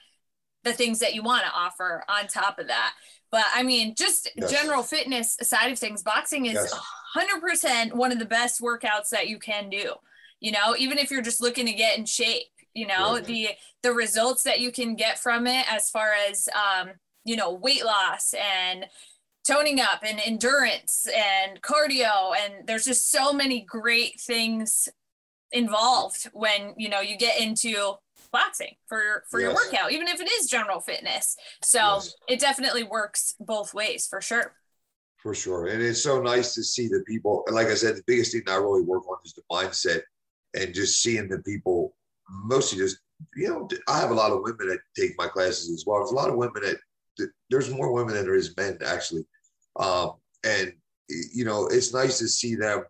the things that you want to offer on top of that. But I mean, just Yes. general fitness side of things, boxing is Yes. 100% one of the best workouts that you can do. You know, even if you're just looking to get in shape, you know, Right. the the results that you can get from it as far as um, you know, weight loss and toning up and endurance and cardio and there's just so many great things involved when you know you get into boxing for for your workout even if it is general fitness so Yes. it definitely works both ways for sure For sure. And it's so nice to see the people. Like I said, the biggest thing I really work on is the mindset and just seeing the people, mostly just, you know, I have a lot of women that take my classes as well. There's a lot of women that there's more women than there is men actually. Um, and, you know, it's nice to see them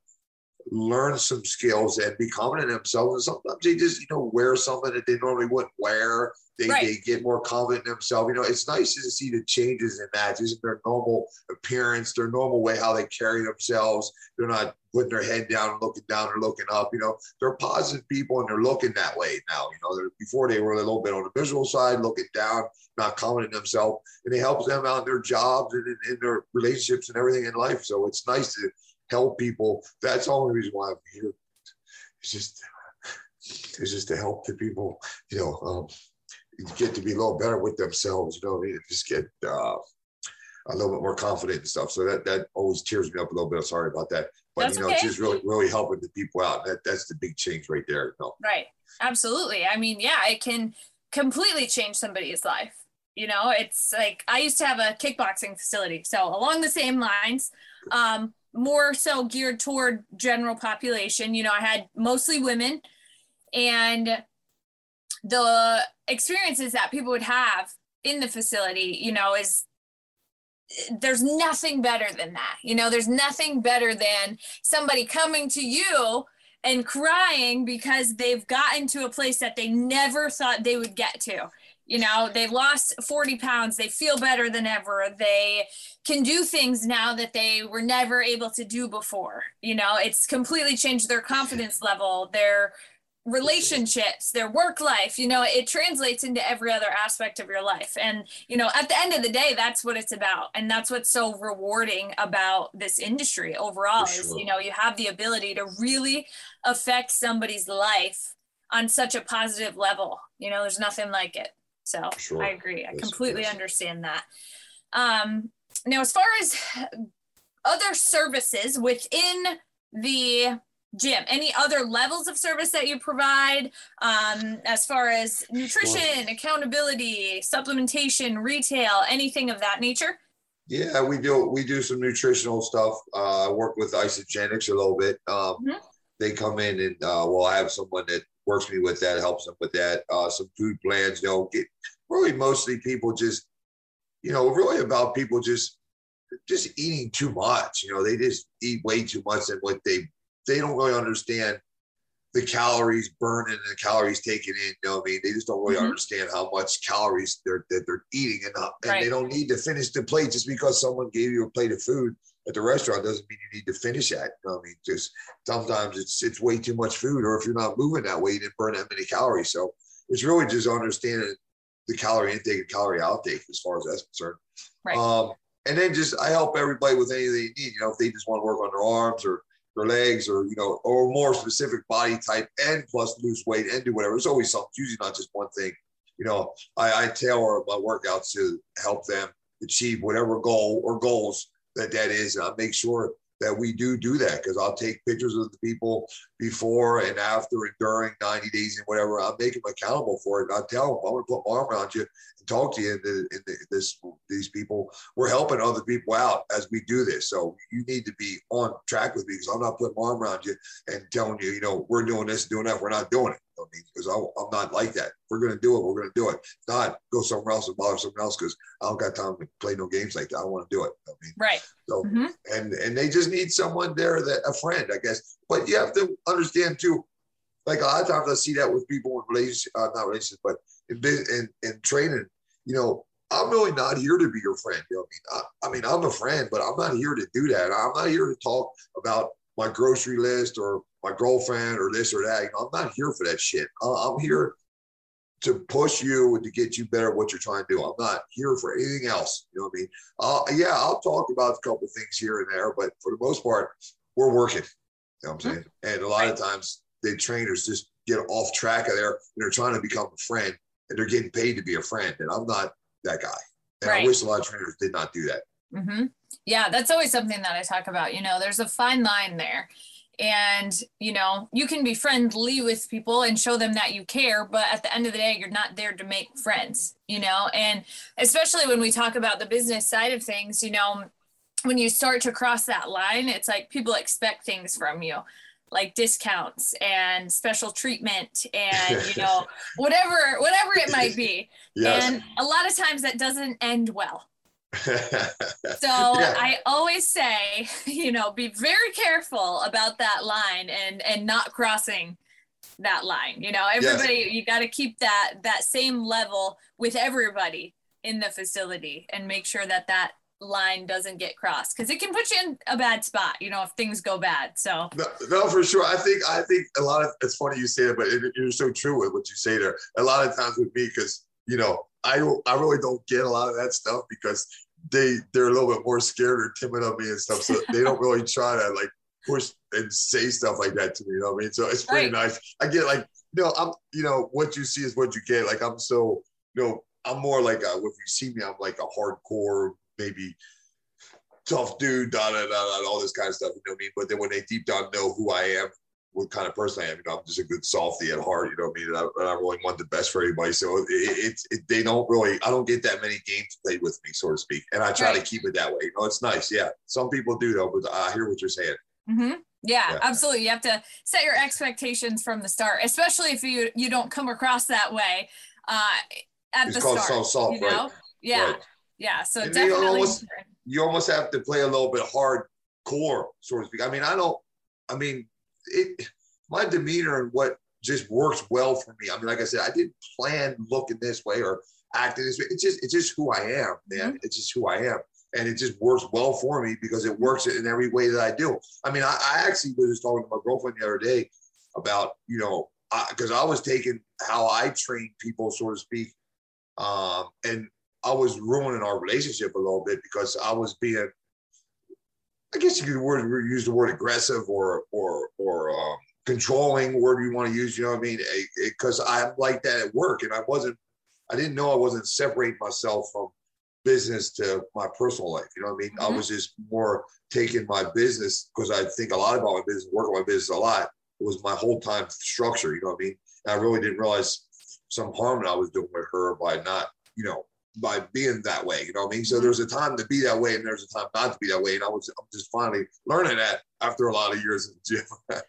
learn some skills and be confident in themselves. And sometimes they just, you know, wear something that they normally wouldn't wear. They, Right. they get more confident in themselves. You know, it's nice to see the changes in that, just their normal appearance, their normal way, how they carry themselves. They're not putting their head down and looking down or looking up. You know, they're positive people and they're looking that way now. You know, before they were a little bit on the visual side, looking down, not confident in themselves, and it helps them out in their jobs and in, in their relationships and everything in life. So it's nice to help people. That's the only reason why I'm here. It's just it's just to help the people, you know, um, get to be a little better with themselves. You know, I mean, just get uh, a little bit more confident and stuff. So that that always tears me up a little bit. Sorry about that, but That's you know, okay. it's just really really helping the people out. That that's the big change right there. You know? Right. Absolutely. I mean, yeah, it can completely change somebody's life. You know, it's like I used to have a kickboxing facility. So along the same lines, um, more so geared toward general population. You know, I had mostly women and the experiences that people would have in the facility, you know, is there's nothing better than that. You know, there's nothing better than somebody coming to you and crying because they've gotten to a place that they never thought they would get to. You know, they've lost 40 pounds, they feel better than ever, they can do things now that they were never able to do before. You know, it's completely changed their confidence level, their relationships, their work life, you know, it translates into every other aspect of your life. And, you know, at the end of the day, that's what it's about. And that's what's so rewarding about this industry overall For is, you know, you have the ability to really affect somebody's life on such a positive level. You know, there's nothing like it. So Sure. I agree. I Yes, completely understand that. Um, now, as far as other services within the gym, any other levels of service that you provide, um, as far as nutrition, accountability, supplementation, retail, anything of that nature? Yeah, we do. We do some nutritional stuff. Uh, I work with Isagenix a little bit. Um, Mhm. They come in and uh, well, I have someone that works me with that, helps them with that. Uh, some food plans. You know, get really mostly people just, you know, really about people just just eating too much. You know, they just eat way too much and what they they don't really understand the calories burning and the calories taken in. You know what I mean? They just don't really Mhm. understand how much calories they're that they're eating and, and Right. they don't need to finish the plate just because someone gave you a plate of food at the restaurant doesn't mean you need to finish that. You know I mean? Just sometimes it's it's way too much food, or if you're not moving that way, you didn't burn that many calories. So it's really just understanding the calorie intake and calorie outtake as far as that's concerned. Right. Um, and then just I help everybody with anything they need. You know, if they just want to work on their arms or their legs or you know, or more specific body type and plus lose weight and do whatever. It's always something, it's usually not just one thing. You know, I, I tailor my workouts to help them achieve whatever goal or goals that that is. And I make sure that we do do that because I'll take pictures of the people before and after and during 90 days and whatever. I'll make them accountable for it. I tell them, I'm going to put my arm around you talk to you. And, the, the, this, these people, we're helping other people out as we do this. So you need to be on track with me because I'm not putting my arm around you and telling you, you know, we're doing this, doing that. We're not doing it. I mean, because I'm not like that. We're going to do it. We're going to do it. If not go somewhere else and bother someone else because I don't got time to play no games like that. I want to do it. I mean, Right. so Mhm. and and they just need someone there that a friend, I guess. But you have to understand too. Like a lot of times I see that with people in relationship, uh, not relationships, but in in, in training. You know, I'm really not here to be your friend. You know, I mean, I, I mean, I'm a friend, but I'm not here to do that. I'm not here to talk about my grocery list or my girlfriend or this or that. You know, I'm not here for that shit. I- I'm here to push you and to get you better at what you're trying to do. I'm not here for anything else. You know what I mean? Uh, yeah, I'll talk about a couple things here and there, but for the most part, we're working. You know what I'm saying? And a lot of times, the trainers just get off track of there and they're trying to become a friend and they're getting paid to be a friend. And I'm not that guy. And Right. I wish a lot of trainers did not do that. hmm Yeah, that's always something that I talk about. You know, there's a fine line there. And, you know, you can be friendly with people and show them that you care, but at the end of the day, you're not there to make friends, you know? And especially when we talk about the business side of things, you know, when you start to cross that line, it's like people expect things from you like discounts and special treatment and you (laughs) know whatever whatever it might be (laughs) Yes. and a lot of times that doesn't end well (laughs) so Yeah. I always say, you know, be very careful about that line and and not crossing that line. You know, everybody you got to keep that that same level with everybody in the facility and make sure that that line doesn't get crossed because it can put you in a bad spot, you know, if things go bad. So, No, no, for sure. I think I think a lot of it's funny you say that, but it, you're so true with what you say there. A lot of times with me, because you know, I don't, I really don't get a lot of that stuff because they they're a little bit more scared or timid of me and stuff, so they don't really (laughs) try to like push and say stuff like that to me. You know what I mean? So it's pretty Right. nice. I get like, you know, I'm, you know, what you see is what you get. Like I'm so, you know, I'm more like a, if you see me, I'm like a hardcore, maybe tough dude, da da da da, all this kind of stuff. You know what I mean? But then when they deep down know who I am, what kind of person I am, you know, I'm just a good softy at heart. You know what I mean? And I, and I really want the best for everybody. So it's it, they don't really, I don't get that many games played with me, so to speak. And I try Right. to keep it that way. You know, it's nice. Yeah, some people do though, but I hear what you're saying. Mm-hmm. Yeah, Yeah. absolutely. You have to set your expectations from the start, especially if you you don't come across that way uh, at It's the called start. soft, you right. know? Yeah, Right. Yeah. So And definitely. almost- you almost have to play a little bit hardcore, so to speak. I mean, I don't. I mean, it. My demeanor and what just works well for me. I mean, like I said, I didn't plan looking this way or acting this way. It's just, it's just who I am, man. It's just who I am, and it just works well for me because it works in every way that I do. I mean, I, I actually was just talking to my girlfriend the other day about, you know, because I, was taking how I train people, so to speak, um, and I was ruining our relationship a little bit because I was being, I guess you could word, use the word aggressive or or or um, controlling, word you want to use. You know what I mean? Because I'm like that at work, and I wasn't. I didn't know I wasn't separating myself from business to my personal life. You know what I mean? I Mhm. was just more taking my business because I think a lot about my business, work on my business a lot. It was my whole time structure. You know what I mean? And I really didn't realize some harm that I was doing with her by not, you know, by being that way. You know what I mean? So Mhm. there's a time to be that way, and there's a time not to be that way. And I was, I'm just finally learning that after a lot of years in the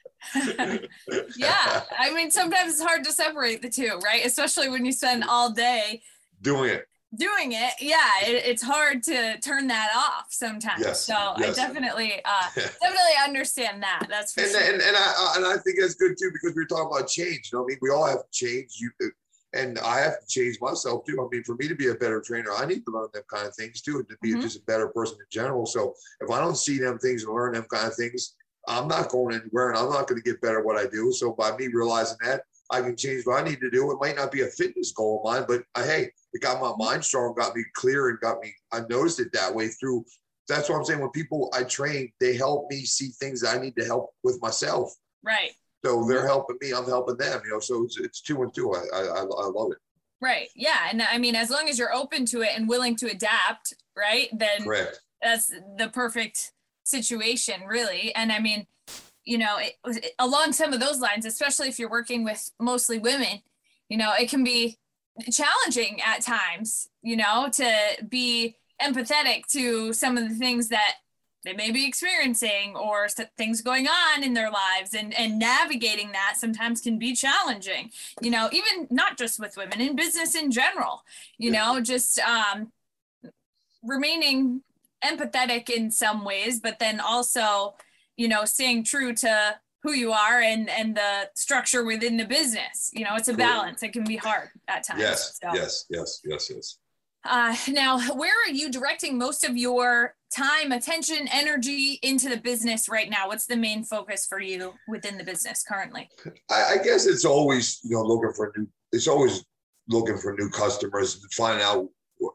gym. (laughs) yeah, I mean, sometimes it's hard to separate the two, right? Especially when you spend all day doing it. doing it. Yeah, it, it's hard to turn that off sometimes. Yes, So I definitely, uh, (laughs) definitely understand that. That's for and, sure. and and I and I think that's good too because we are talking about change. You know, what I mean, we all have change. You and I have to change myself too. I mean, for me to be a better trainer, I need to learn them kind of things too, and to be Mhm. just a better person in general. So if I don't see them things and learn them kind of things, I'm not going anywhere, and I'm not going to get better at what I do. So by me realizing that, I can change what I need to do. It might not be a fitness goal of mine, but uh, hey, it got my mind strong, got me clear, and got me. I noticed it that way through. That's what I'm saying. When people I train, they help me see things that I need to help with myself. right. So they're helping me, I'm helping them. You know, so it's, it's two and two. I, I I love it. Right. Yeah. And I mean, as long as you're open to it and willing to adapt, right, then Correct. that's the perfect situation, really. And I mean, you know, it, it- along some of those lines, especially if you're working with mostly women, you know, it can be challenging at times, you know, to be empathetic to some of the things that they may be experiencing or things going on in their lives and and navigating that sometimes can be challenging you know even not just with women in business in general you Yeah. know just um remaining empathetic in some ways but then also you know staying true to who you are and and the structure within the business you know it's a Correct. balance it can be hard at times Yes. so. Yes. Yes. Yes. Yes. Uh, now, where are you directing most of your time, attention, energy into the business right now? What's the main focus for you within the business currently? I, I guess it's always you know looking for new. It's always looking for new customers, and finding out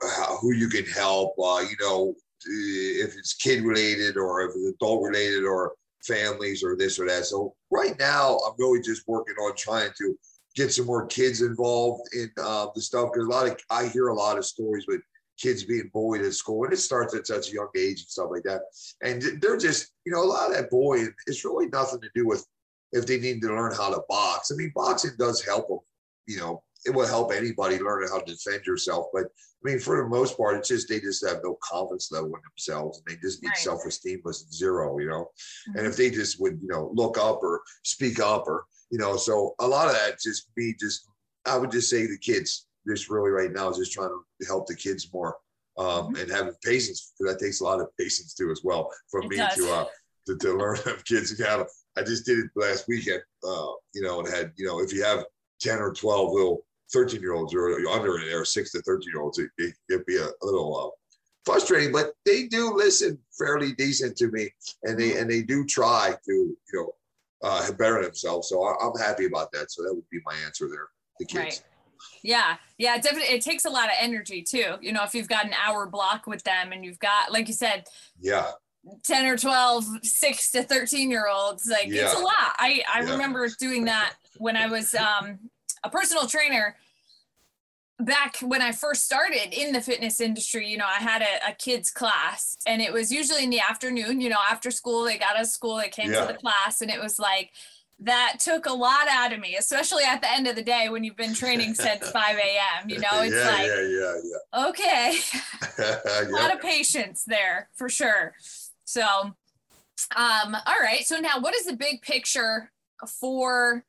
how, who you can help. Uh, you know, if it's kid related or if it's adult related or families or this or that. So right now, I'm really just working on trying to get some more kids involved in uh, the stuff because a lot of I hear a lot of stories with kids being bullied at school and it starts at such a young age and stuff like that and they're just you know a lot of that bullying it's really nothing to do with if they need to learn how to box i mean boxing does help them you know it will help anybody learn how to defend yourself but i mean for the most part it's just they just have no confidence level in themselves and they just need Right. self-esteem was zero you know Mm-hmm. and if they just would you know look up or speak up or you know so a lot of that just be just i would just say the kids just really right now is just trying to help the kids more um and having patience because that takes a lot of patience too as well for It me does. to uh to, to learn have kids to have i just did it last weekend uh you know and had you know if you have 10 or 12 little 13 year olds or under in there 6 to 13 year olds it, it could be a, a little uh frustrating but they do listen fairly decent to me and they and they do try to you know uh better themselves so I, i'm happy about that so that would be my answer there the kids Right. Yeah, yeah, definitely. It takes a lot of energy too. You know, if you've got an hour block with them and you've got, like you said, yeah 10 or 12 6 to 13 year olds like Yeah. it's a lot i i Yeah. remember doing that when i was um a personal trainer back when i first started in the fitness industry you know i had a, a kids class and it was usually in the afternoon you know after school they got out of school they came Yeah. to the class and it was like that took a lot out of me especially at the end of the day when you've been training since (laughs) 5 a.m you know it's yeah, like yeah, yeah, okay (laughs) (laughs) a lot of patience there for sure. So, um, all right. So now, what is the big picture for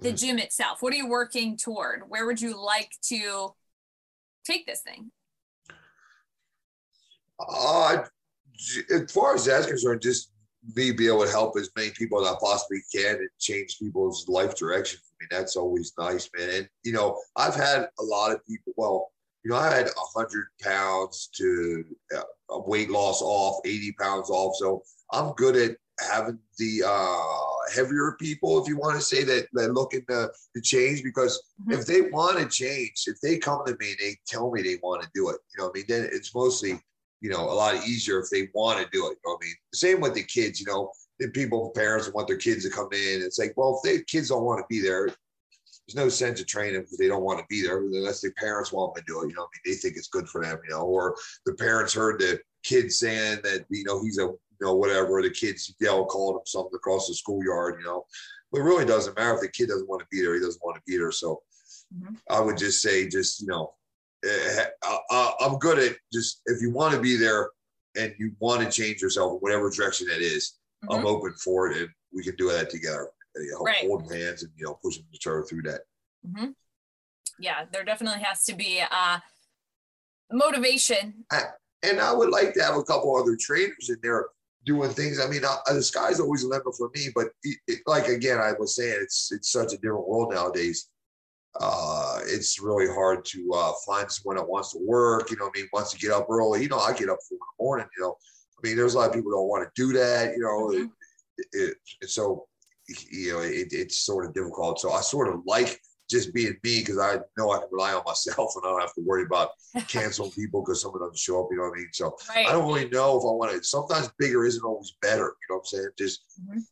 the Mm. gym itself? What are you working toward? Where would you like to take this thing? Uh, as far as that's concerned, just me be able to help as many people as I possibly can and change people's life direction. I mean, that's always nice, man. And you know, I've had a lot of people. Well, you know, I had a hundred pounds to uh, weight loss off, eighty pounds off. So I'm good at having the uh, heavier people, if you want to say that, that looking to, to change. Because Mhm. if they want to change, if they come to me and they tell me they want to do it, you know, what I mean, then it's mostly you know, a lot easier if they want to do it. You know what I mean? Same with the kids, you know, the people, parents want their kids to come in. It's like, well, if the kids don't want to be there, there's no sense of training because they don't want to be there unless their parents want them to do it. You know, I mean, they think it's good for them, you know, or the parents heard the kid saying that, you know, he's a, you know, whatever, the kids yell, called him something across the schoolyard, you know. But it really doesn't matter if the kid doesn't want to be there, he doesn't want to be there. So Mhm. I would just say, just, you know, I, I, I'm good at just if you want to be there and you want to change yourself in whatever direction that is, I'm Mhm. open for it and we can do that together. You know, Right. holding hands and you know pushing each other through that. Mhm. Yeah, there definitely has to be uh, motivation. And I would like to have a couple other trainers in there doing things. I mean, I, the sky's always the limit for me, but it, it- like again, I was saying, it's it's such a different world nowadays. Uh, it's really hard to uh, find someone that wants to work. You know, what I mean, wants to get up early. You know, I get up four in the morning. You know, I mean, there's a lot of people don't want to do that. You know, Mhm. it, it, so you know, it, it's sort of difficult. So I sort of like just being me because I know I can rely on myself and I don't have to worry about canceling (laughs) people because someone doesn't show up. You know what I mean? So Right. I don't really know if I want to. Sometimes bigger isn't always better. You know what I'm saying? Just Mhm.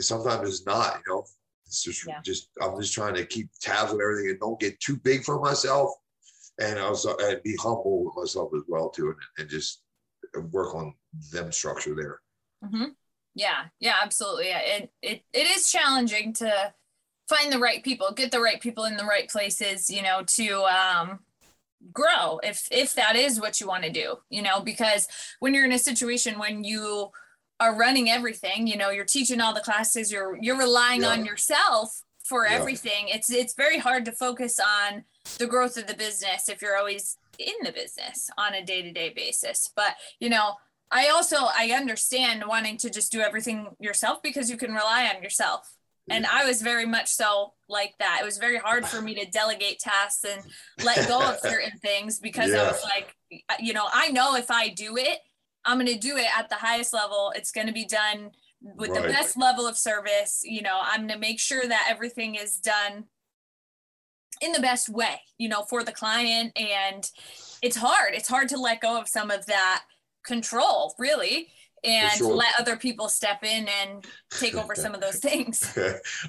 sometimes it's not. You know, it's just Yeah. just I'm just trying to keep tabs on everything and don't get too big for myself, and also and be humble with myself as well too, and, and just work on them structure there. hmm Yeah, yeah, absolutely. It, it it is challenging to find the right people, get the right people in the right places, you know, to um grow if if that is what you want to do, you know, because when you're in a situation when you are running everything, you know, you're teaching all the classes, you're you're relying on yourself for Yeah. everything. It's it's very hard to focus on the growth of the business if you're always in the business on a day-to-day basis. But, you know, I also I understand wanting to just do everything yourself because you can rely on yourself. And I was very much so like that. It was very hard for me to delegate tasks and let go of (laughs) certain things because I was like, you know, I know if I do it, I'm going to do it at the highest level. It's going to be done with the best level of service. You know, I'm going to make sure that everything is done in the best way, you know, for the client. And it's hard. It's hard to let go of some of that control, really, and sure. let other people step in and take over some of those (laughs) things.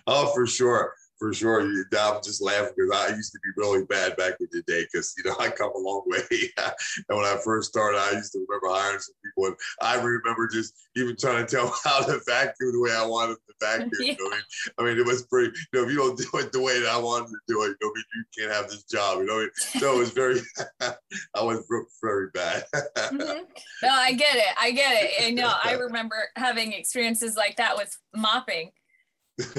oh, for sure. For sure. You, I'm just laughing because I used to be really bad back in the day because, you know, (laughs) I come a long way. (laughs) and when I first started, I used to remember hiring some people. And I remember just even trying to tell them (laughs) how to vacuum the way I wanted to vacuum. You know I mean? I mean, it was pretty, you know, if you don't do it the way that I wanted to do it, you know, I mean, you can't have this job. You know what I mean? So it was very, I was very bad. Mhm. No, I get it. I get it. And no, I remember having experiences like that with mopping.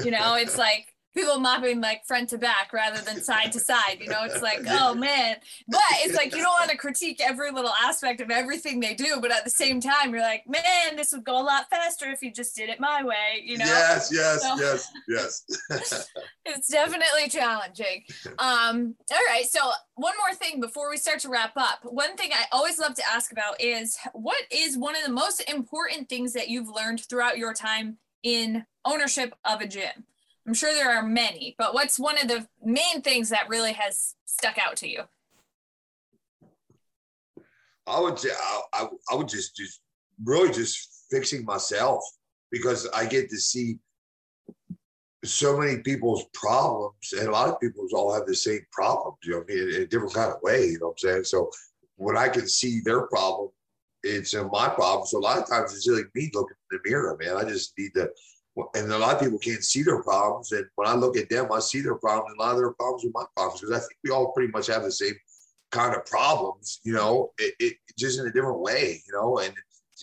You know, it's like people mopping like front to back rather than side to side. You know, it's like, oh man. But it's like you don't want to critique every little aspect of everything they do, but at the same time, you're like, man, this would go a lot faster if you just did it my way. You know, Yes, yes, So- yes, yes. (laughs) it's definitely challenging. Um, all right. So one more thing before we start to wrap up. One thing I always love to ask about is what is one of the most important things that you've learned throughout your time in ownership of a gym? I'm sure there are many, but what's one of the main things that really has stuck out to you? I would say I, I, I would just just really just fixing myself because I get to see so many people's problems, and a lot of people's all have the same problems, you know, in, in a different kind of way, you know what I'm saying? So when I can see their problem, it's in my problem. So a lot of times it's like me looking in the mirror, man. I just need to, and a lot of people can't see their problems. And when I look at them, I see their problems, and a lot of their problems are my problems because I think we all pretty much have the same kind of problems, you know, it, it just in a different way, you know, and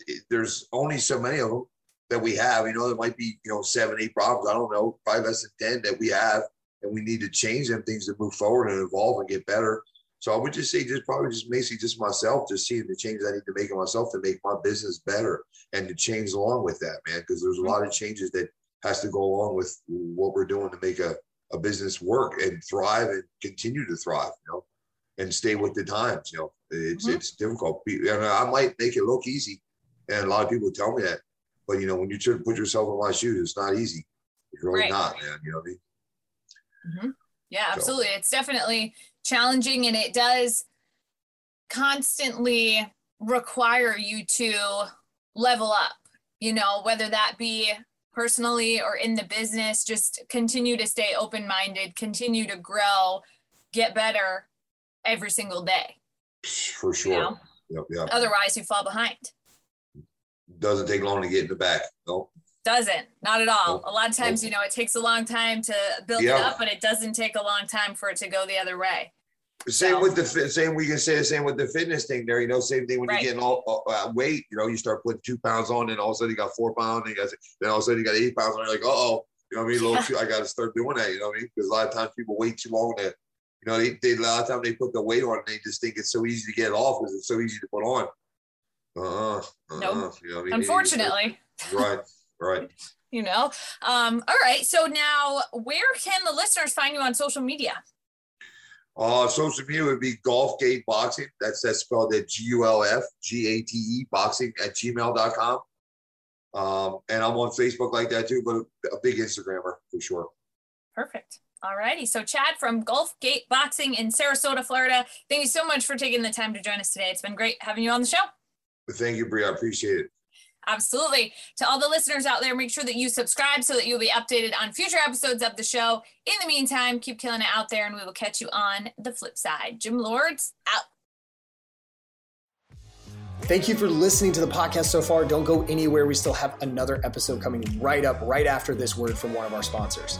it, there's only so many of them that we have. You know, there might be, you know, seven, eight problems. I don't know, probably less than 10 that we have. And we need to change them things to move forward and evolve and get better. So I would just say, just probably just basically just myself, just seeing the changes I need to make in myself to make my business better and to change along with that, man. Because there's a lot of changes that has to go along with what we're doing to make a, a business work and thrive and continue to thrive, you know, and stay with the times. You know, it's mm-hmm. it's difficult. And I might make it look easy, and a lot of people tell me that, but you know, when you try to put yourself in my shoes, it's not easy. It's really right. not, man. You know what I mean? Mm-hmm. Yeah, absolutely. So. It's definitely challenging, and it does constantly require you to level up. You know, whether that be personally or in the business, just continue to stay open minded, continue to grow, get better every single day. For sure. You know? yep, yep. Otherwise, you fall behind doesn't take long to get in the back. No. Doesn't, not at all. A lot of times, you know, it takes a long time to build yeah. it up, but it doesn't take a long time for it to go the other way. Same so, with the same. We can say the same with the fitness thing. There, you know, same thing when right. you're getting all uh, weight. You know, you start putting two pounds on, and all of a sudden you got four pounds, and you got, then all of a sudden you got eight pounds, and you're like, oh, you know what I mean? Little, I got to start doing that. You know what I mean? Because a lot of times people wait too long to, you know, they, they a lot of time they put the weight on, and they just think it's so easy to get off because it's so easy to put on. Uh-uh, uh-uh, nope. You know, Unfortunately. Right, right. you know. Um, all right. So now where can the listeners find you on social media? Uh, social media would be Gulf Gate Boxing. That's that's spelled at G U L F G A T E boxing at gmail.com. Um, and I'm on Facebook like that too, but a, big Instagrammer for sure. Perfect. All righty. So, Chad from Gulf Gate Boxing in Sarasota, Florida, thank you so much for taking the time to join us today. It's been great having you on the show. Thank you, Brie. I appreciate it. Absolutely. To all the listeners out there, make sure that you subscribe so that you'll be updated on future episodes of the show. In the meantime, keep killing it out there, and we will catch you on the flip side. Gym Lords out. Thank you for listening to the podcast so far. Don't go anywhere. We still have another episode coming right up, right after this word from one of our sponsors.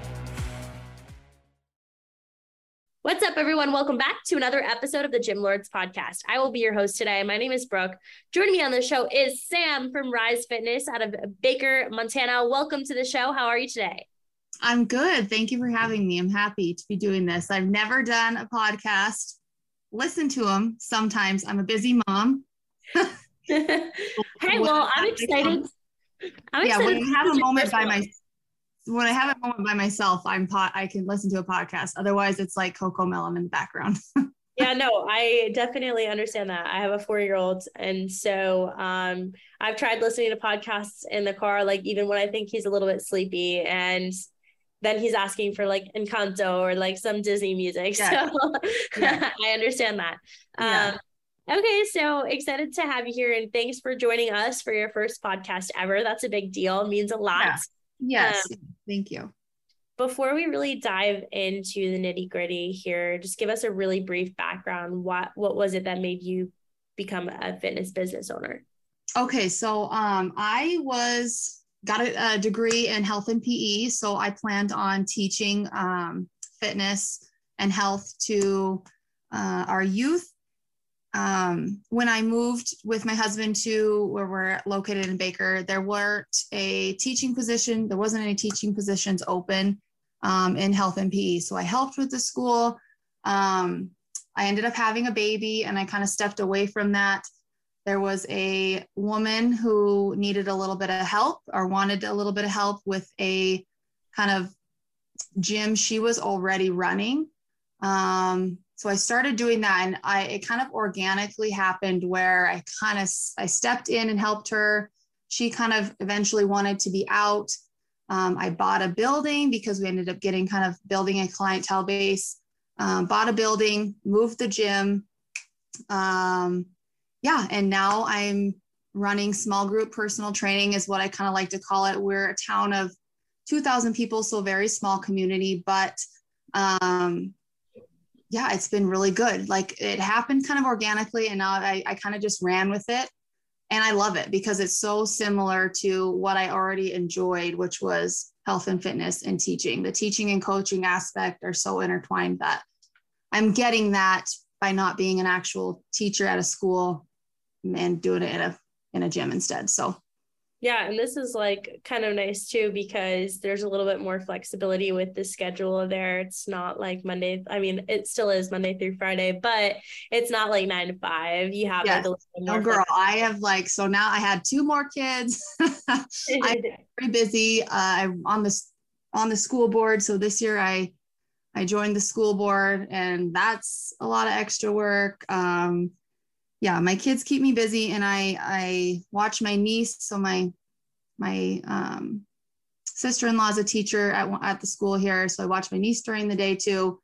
What's up, everyone? Welcome back to another episode of the Gym Lords podcast. I will be your host today. My name is Brooke. Joining me on the show is Samm from Rise Fitness out of Baker, Montana. Welcome to the show. How are you today? I'm good. Thank you for having me. I'm happy to be doing this. I've never done a podcast listen to them sometimes. I'm a busy mom. (laughs) hey, well, I'm (laughs) excited. I'm yeah, excited when I have a moment by my when I have a moment by myself, I'm pot I can listen to a podcast. Otherwise, it's like CoComelon in the background. (laughs) yeah, no, I definitely understand that. I have a four year old, and so um, I've tried listening to podcasts in the car, like even when I think he's a little bit sleepy, and then he's asking for like Encanto or like some Disney music. Yeah. So yeah. (laughs) I understand that. Yeah. Um, okay, so excited to have you here and thanks for joining us for your first podcast ever. That's a big deal. It means a lot. Yes. Um, Thank you. Before we really dive into the nitty gritty here, just give us a really brief background. What what was it that made you become a fitness business owner? Okay, so um, I was got a, a, degree in health and PE. So I planned on teaching um, fitness and health to uh, our youth. Um, when I moved with my husband to where we're located in Baker, there weren't a teaching position. There wasn't any teaching positions open um, in health and PE. So I helped with the school. Um, I ended up having a baby and I kind of stepped away from that. There was a woman who needed a little bit of help or wanted a little bit of help with a kind of gym she was already running. Um, so I started doing that and I it kind of organically happened where I kind of I stepped in and helped her. She kind of eventually wanted to be out. Um, I bought a building because we ended up getting kind of building a clientele base. Um, bought a building, moved the gym, um, yeah, and now I'm running small group personal training, is what I kind of like to call it. We're a town of 2,000 people, so very small community, but um, yeah, it's been really good. Like it happened kind of organically, and now I, I kind of just ran with it. And I love it because it's so similar to what I already enjoyed, which was health and fitness and teaching. The teaching and coaching aspect are so intertwined that I'm getting that by not being an actual teacher at a school and doing it in a in a gym instead. So yeah, and this is like kind of nice too because there's a little bit more flexibility with the schedule there. It's not like Monday. I mean, it still is Monday through Friday, but it's not like nine to five. You have yes. like a no, girl. I have like so now I had two more kids. (laughs) I'm (laughs) very busy. Uh, I'm on this on the school board, so this year I I joined the school board, and that's a lot of extra work. Um, yeah, my kids keep me busy, and I I watch my niece. So my my um, sister-in-law is a teacher at at the school here, so I watch my niece during the day too.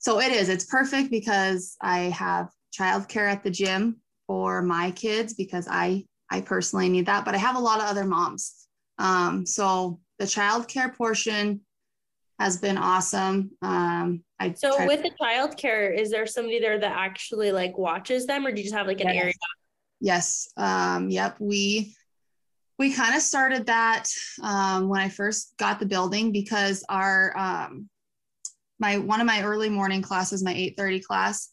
So it is. It's perfect because I have childcare at the gym for my kids because I I personally need that, but I have a lot of other moms. Um, so the childcare portion has been awesome. Um, I so with to- the childcare, is there somebody there that actually like watches them, or do you just have like an yes. area? Yes. Um, yep. We we kind of started that um, when I first got the building because our um, my one of my early morning classes, my 8:30 class,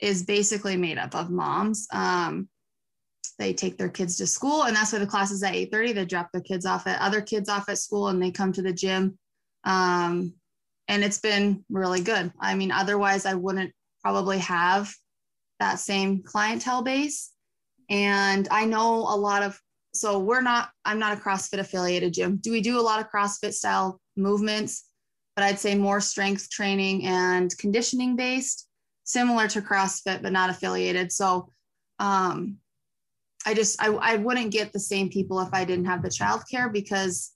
is basically made up of moms. Um, they take their kids to school, and that's why the class is at 8:30. They drop their kids off at other kids off at school, and they come to the gym um, and it's been really good. I mean, otherwise, I wouldn't probably have that same clientele base. And I know a lot of, so we're not, I'm not a CrossFit affiliated gym. Do we do a lot of CrossFit style movements? But I'd say more strength training and conditioning based, similar to CrossFit, but not affiliated. So um, I just, I, I wouldn't get the same people if I didn't have the childcare because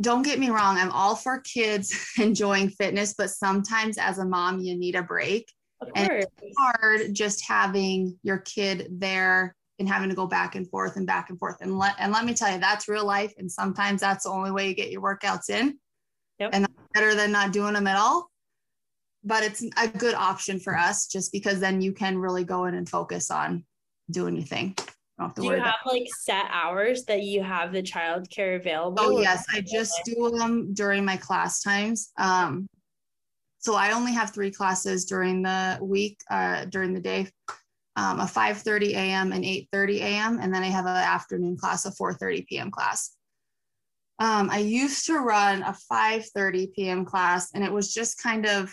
don't get me wrong, I'm all for kids (laughs) enjoying fitness, but sometimes as a mom, you need a break. And it's hard just having your kid there and having to go back and forth and back and forth. And let and let me tell you, that's real life. And sometimes that's the only way you get your workouts in. Yep. And better than not doing them at all. But it's a good option for us just because then you can really go in and focus on doing your thing do you have like set hours that you have the childcare available? Oh yes, I just do them during my class times. Um, so I only have three classes during the week, uh, during the day, um, a 5:30 a.m. and 8:30 a.m. and then I have an afternoon class, a 4:30 p.m. class. Um, I used to run a 5:30 p.m. class, and it was just kind of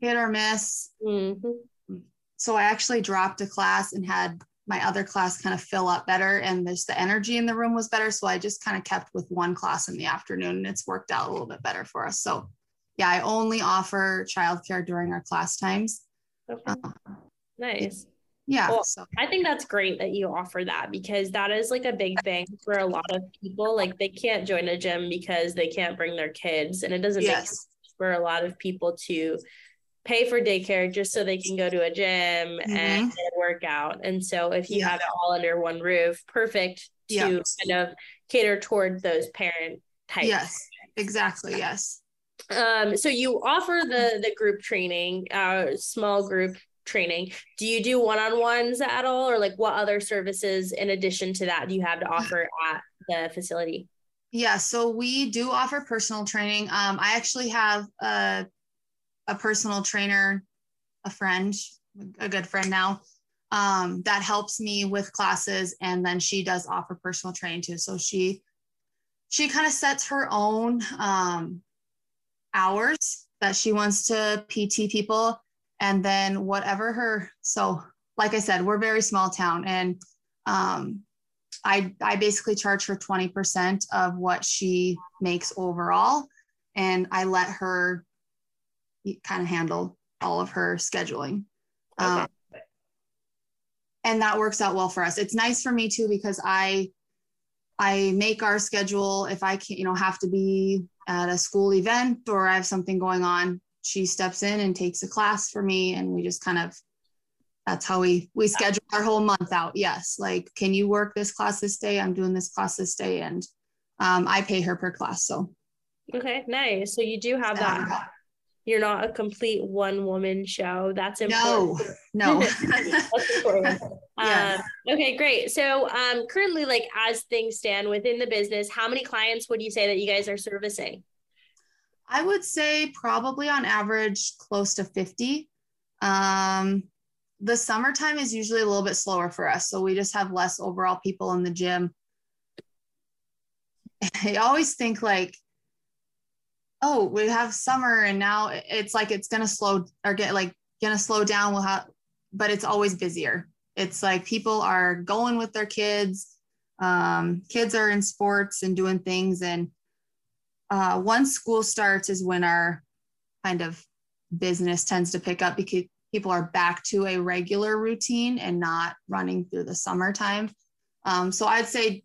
hit or miss. Mm-hmm. So I actually dropped a class and had my other class kind of fill up better and there's the energy in the room was better so i just kind of kept with one class in the afternoon and it's worked out a little bit better for us so yeah i only offer childcare during our class times okay. Uh, nice yeah well, so. i think that's great that you offer that because that is like a big thing for a lot of people like they can't join a gym because they can't bring their kids and it doesn't yes. make sense for a lot of people to pay for daycare just so they can go to a gym mm-hmm. and work out. And so if you yeah. have it all under one roof, perfect to yeah. kind of cater toward those parent types. Yes, exactly. Yes. Um, so you offer the the group training, uh, small group training. Do you do one-on-ones at all or like what other services in addition to that do you have to offer at the facility? Yeah, so we do offer personal training. Um, I actually have a, a personal trainer, a friend, a good friend now, um, that helps me with classes, and then she does offer personal training too. So she she kind of sets her own um, hours that she wants to PT people, and then whatever her. So, like I said, we're very small town, and um, I I basically charge her 20% of what she makes overall and I let her kind of handle all of her scheduling. Um, and that works out well for us. It's nice for me too because I I make our schedule. If I can't, you know, have to be at a school event or I have something going on, she steps in and takes a class for me and we just kind of that's how we we schedule our whole month out. Yes like can you work this class this day? I'm doing this class this day and um, i pay her per class so. Okay nice. So you do have that you're not a complete one woman show. That's important. No. No (laughs) that's important. (laughs) Yeah. Um, okay great. So um currently like as things stand within the business how many clients would you say that you guys are servicing? I would say probably on average close to 50 um the summertime is usually a little bit slower for us. So we just have less overall people in the gym. (laughs) I always think like, oh, we have summer and now it's like it's gonna slow or get like gonna slow down. We'll have, but it's always busier. It's like people are going with their kids. Um, kids are in sports and doing things. And uh, once school starts is when our kind of business tends to pick up because people are back to a regular routine and not running through the summertime. Um, so I'd say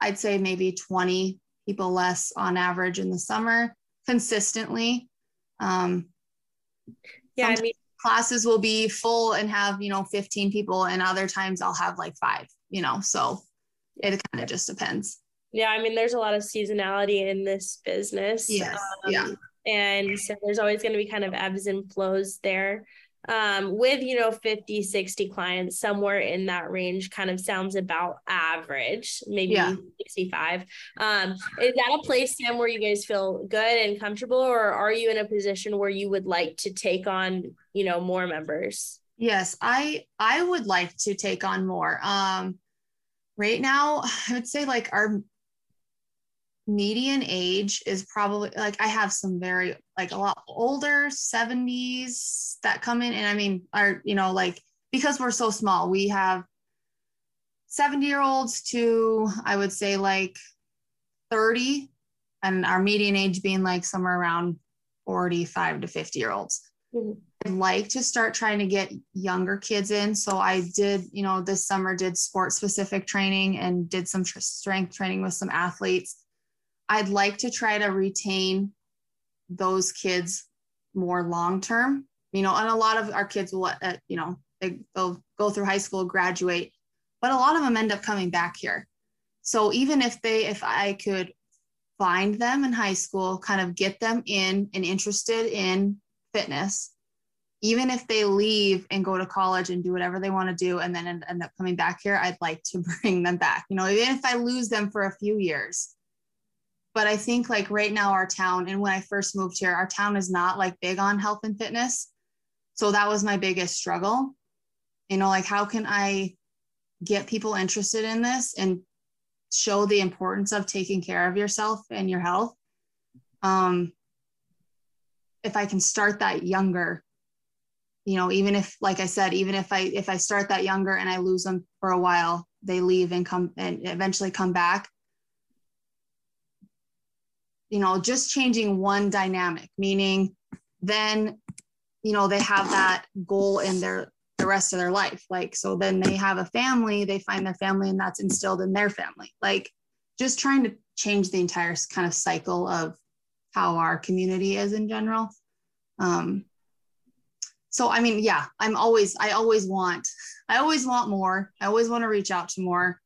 I'd say maybe 20 people less on average in the summer consistently. Um, yeah, I mean classes will be full and have you know 15 people, and other times I'll have like five. You know, so it kind of just depends. Yeah, I mean, there's a lot of seasonality in this business. Yes. Um, yeah. And so there's always going to be kind of ebbs and flows there um, with you know 50 60 clients somewhere in that range kind of sounds about average maybe yeah. 65 um, is that a place Samm where you guys feel good and comfortable or are you in a position where you would like to take on you know more members? Yes i i would like to take on more. Um right now (sighs) i would say like our median age is probably like I have some very like a lot older 70s that come in and I mean are you know like because we're so small we have 70 year olds to I would say like 30 and our median age being like somewhere around 45 to 50 year olds. Mm-hmm. I'd like to start trying to get younger kids in. So I did, you know, this summer did sport specific training and did some tr- strength training with some athletes I'd like to try to retain those kids more long term. You know, and a lot of our kids will, uh, you know, they, they'll go through high school, graduate, but a lot of them end up coming back here. So even if they, if I could find them in high school, kind of get them in and interested in fitness, even if they leave and go to college and do whatever they want to do and then end, end up coming back here, I'd like to (laughs) bring them back. You know, even if I lose them for a few years, but I think like right now, our town, and when I first moved here, our town is not like big on health and fitness. So that was my biggest struggle. You know, like how can I get people interested in this and show the importance of taking care of yourself and your health? Um, if I can start that younger, you know, even if, like I said, even if I if I start that younger and I lose them for a while, they leave and come and eventually come back you know, just changing one dynamic, meaning then, you know, they have that goal in their the rest of their life. Like, so then they have a family, they find their family, and that's instilled in their family. Like, just trying to change the entire kind of cycle of how our community is in general. Um, so I mean, yeah, I'm always, I always want, I always want more. I always want to reach out to more.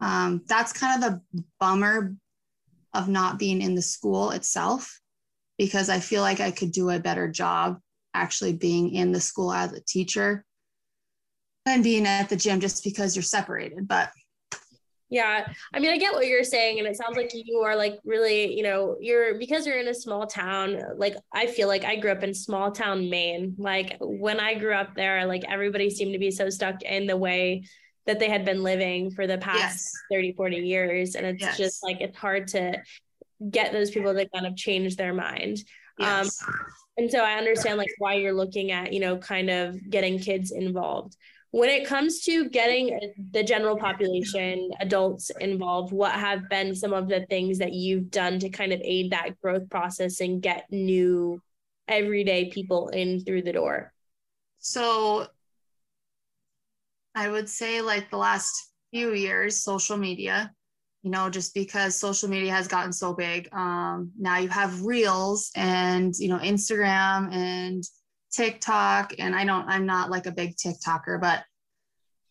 Um, that's kind of the bummer of not being in the school itself because I feel like I could do a better job actually being in the school as a teacher than being at the gym just because you're separated. But yeah. I mean, I get what you're saying. And it sounds like you are like really, you know, you're because you're in a small town. Like, I feel like I grew up in small town Maine. Like, when I grew up there, like everybody seemed to be so stuck in the way that they had been living for the past yes. 30, 40 years. And it's yes. just like, it's hard to get those people to kind of change their mind. Um, yes. Um, and so I understand like why you're looking at, you know, kind of getting kids involved when it comes to getting the general population adults involved what have been some of the things that you've done to kind of aid that growth process and get new everyday people in through the door so i would say like the last few years social media you know just because social media has gotten so big um, now you have reels and you know instagram and TikTok and I don't I'm not like a big TikToker, but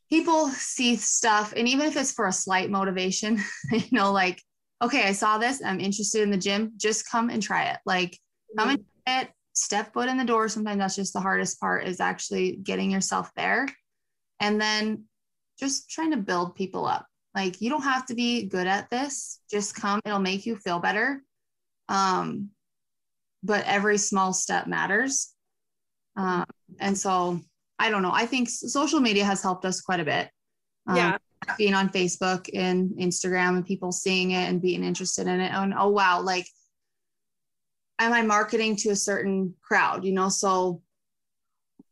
people see stuff and even if it's for a slight motivation, (laughs) you know, like, okay, I saw this, I'm interested in the gym, just come and try it. Like come and try it, step foot in the door. Sometimes that's just the hardest part is actually getting yourself there. And then just trying to build people up. Like you don't have to be good at this. Just come, it'll make you feel better. Um, but every small step matters. Um, and so I don't know. I think social media has helped us quite a bit. Um, yeah. Being on Facebook and Instagram and people seeing it and being interested in it. And oh, wow, like, am I marketing to a certain crowd? You know, so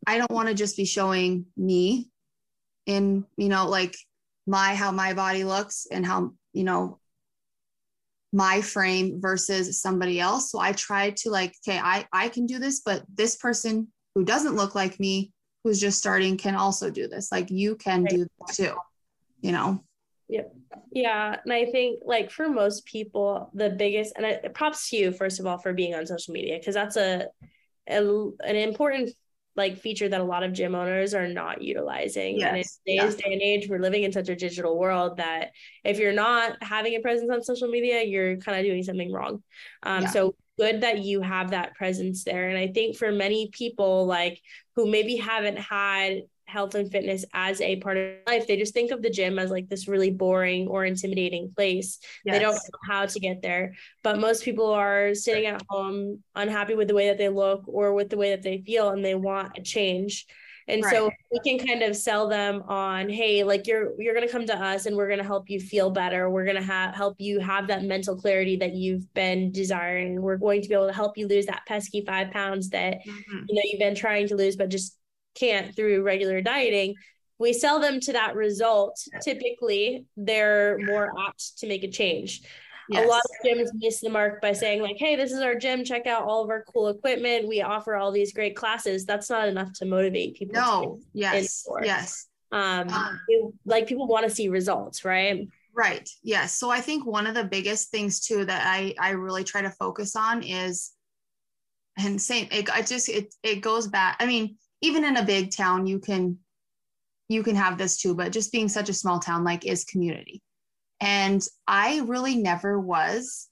I don't want to just be showing me in, you know, like my, how my body looks and how, you know, my frame versus somebody else. So I try to like, okay, I, I can do this, but this person who doesn't look like me, who's just starting, can also do this. Like you can right. do this too, you know? Yep. Yeah. And I think like for most people, the biggest, and I, props to you, first of all, for being on social media, because that's a, a, an important like feature that a lot of gym owners are not utilizing. Yes. And in today's yeah. day and age, we're living in such a digital world that if you're not having a presence on social media, you're kind of doing something wrong. Um, yeah. So good that you have that presence there. And I think for many people, like who maybe haven't had health and fitness as a part of life, they just think of the gym as like this really boring or intimidating place. Yes. They don't know how to get there. But most people are sitting at home unhappy with the way that they look or with the way that they feel and they want a change. And right. so we can kind of sell them on, hey, like you're you're gonna come to us and we're gonna help you feel better. We're gonna have help you have that mental clarity that you've been desiring. We're going to be able to help you lose that pesky five pounds that mm-hmm. you know you've been trying to lose but just can't through regular dieting. We sell them to that result. Typically, they're more apt to make a change. Yes. A lot of gyms miss the mark by saying, like, hey, this is our gym, check out all of our cool equipment. We offer all these great classes. That's not enough to motivate people. No, yes, yes. Um, um like people want to see results, right? Right. Yes. So I think one of the biggest things too that I I really try to focus on is and same it I just it it goes back. I mean, even in a big town you can you can have this too, but just being such a small town like is community. And I really never was.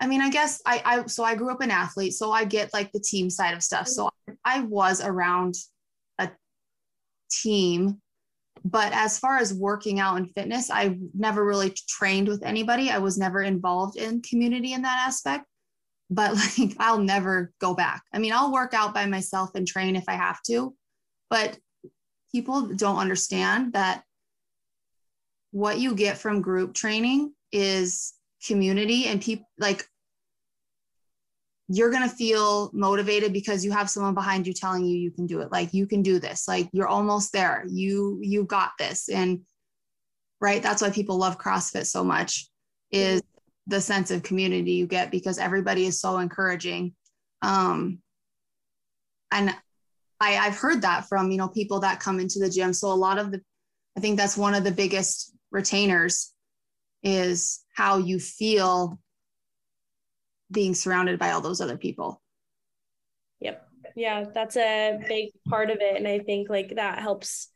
I mean, I guess I, I, so I grew up an athlete, so I get like the team side of stuff. So I was around a team, but as far as working out and fitness, I never really trained with anybody. I was never involved in community in that aspect. But (laughs) like, I'll never go back. I mean, I'll work out by myself and train if I have to, but people don't understand that what you get from group training is community and people like you're going to feel motivated because you have someone behind you telling you you can do it. Like you can do this. Like you're almost there. You you got this. And right that's why people love crossfit so much is the sense of community you get because everybody is so encouraging um and i i've heard that from you know people that come into the gym so a lot of the i think that's one of the biggest retainers is how you feel being surrounded by all those other people. Yep. Yeah, that's a big part of it. And I think like that helps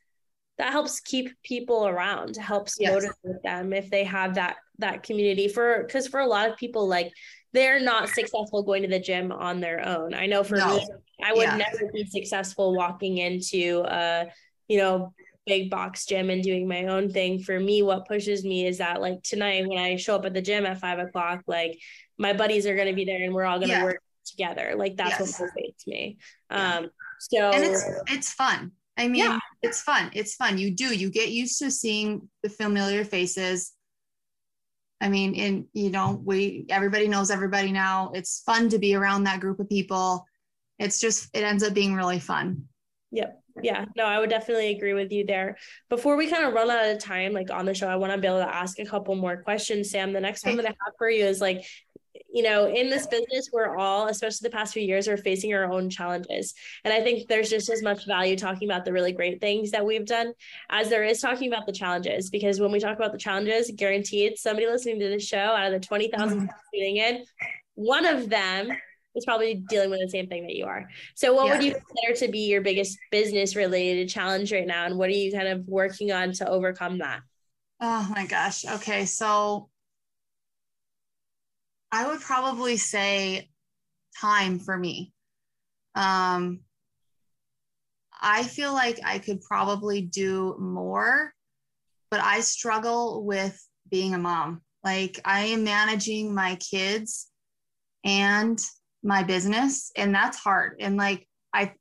that helps keep people around, helps yes. motivate them if they have that that community for because for a lot of people like they're not successful going to the gym on their own. I know for no. me, I would yeah. never be successful walking into a, you know, big box gym and doing my own thing. For me, what pushes me is that like tonight when I show up at the gym at five o'clock, like my buddies are going to be there and we're all going to yeah. work together. Like that's yes. what motivates me. Yeah. Um, so and it's it's fun. I mean, yeah. it's fun. It's fun. You do. You get used to seeing the familiar faces. I mean, in you know, we everybody knows everybody now. It's fun to be around that group of people. It's just it ends up being really fun. Yep. Yeah. No, I would definitely agree with you there. Before we kind of run out of time, like on the show, I want to be able to ask a couple more questions. Samm, the next one that I have for you is like, you know, in this business, we're all, especially the past few years, are facing our own challenges. And I think there's just as much value talking about the really great things that we've done as there is talking about the challenges. Because when we talk about the challenges, guaranteed somebody listening to this show out of the 20,000 mm-hmm. tuning in, one of them is probably dealing with the same thing that you are. So, what yeah. would you consider to be your biggest business related challenge right now? And what are you kind of working on to overcome that? Oh my gosh. Okay. So, I would probably say time for me. Um, I feel like I could probably do more, but I struggle with being a mom. Like I am managing my kids and my business, and that's hard. And like I,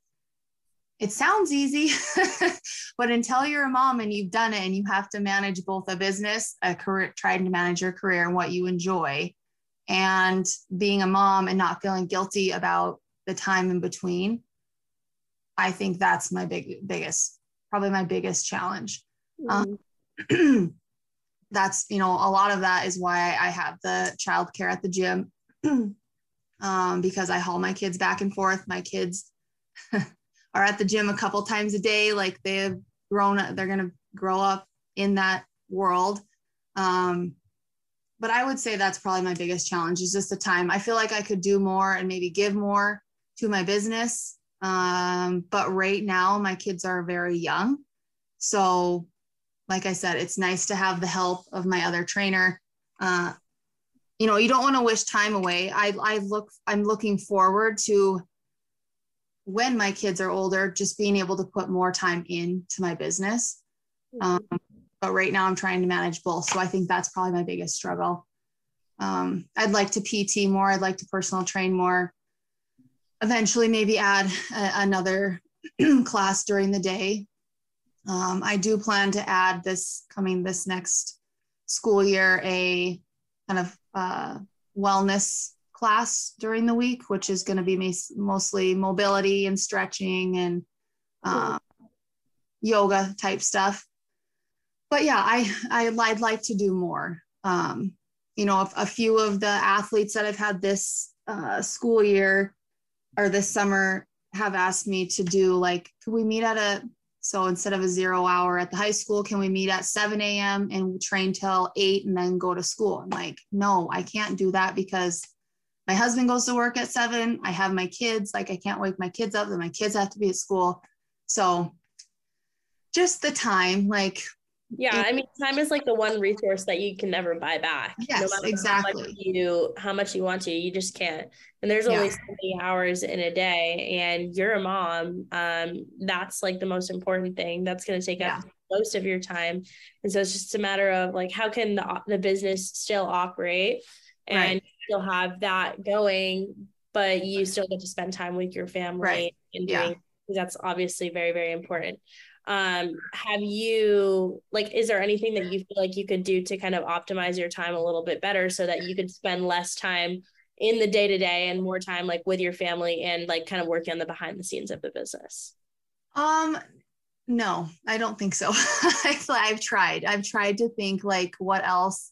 it sounds easy, (laughs) but until you're a mom and you've done it and you have to manage both a business, a career, trying to manage your career and what you enjoy, and being a mom and not feeling guilty about the time in between i think that's my big biggest probably my biggest challenge. Mm-hmm. um, (clears throat) that's you know a lot of that is why i have the childcare at the gym (clears throat) um, because i haul my kids back and forth. My kids (laughs) are at the gym a couple times a day like they've grown they're going to grow up in that world. Um, but I would say that's probably my biggest challenge is just the time. I feel like I could do more and maybe give more to my business. Um, but right now, my kids are very young. So, like I said, it's nice to have the help of my other trainer. Uh, you know, you don't want to wish time away. I, I look, I'm looking forward to when my kids are older, just being able to put more time into my business. Um, but right now I'm trying to manage both. So I think that's probably my biggest struggle. Um, I'd like to PT more. I'd like to personal train more. Eventually, maybe add a, another (clears throat) class during the day. Um, I do plan to add this coming this next school year a kind of uh, wellness class during the week, which is going to be mostly mobility and stretching and uh, yoga type stuff but yeah, I, I would like to do more. Um, you know, a, a, few of the athletes that I've had this uh, school year or this summer have asked me to do like, could we meet at a so instead of a zero hour at the high school, can we meet at 7 a.m. and train till 8 and then go to school? I'm like, no, I can't do that because my husband goes to work at 7. I have my kids. Like, I can't wake my kids up, and my kids have to be at school. So just the time, like yeah, I mean, time is like the one resource that you can never buy back. Yes, no exactly. How much you how much you want to, you just can't. And there's only yeah. so many hours in a day, and you're a mom. Um, that's like the most important thing. That's going to take yeah. up most of your time, and so it's just a matter of like how can the the business still operate and right. still have that going, but you still get to spend time with your family right. and doing. Yeah. That's obviously very very important um have you like is there anything that you feel like you could do to kind of optimize your time a little bit better so that you could spend less time in the day to day and more time like with your family and like kind of working on the behind the scenes of the business? Um no i don't think so. (laughs) I've tried. I've tried to think like what else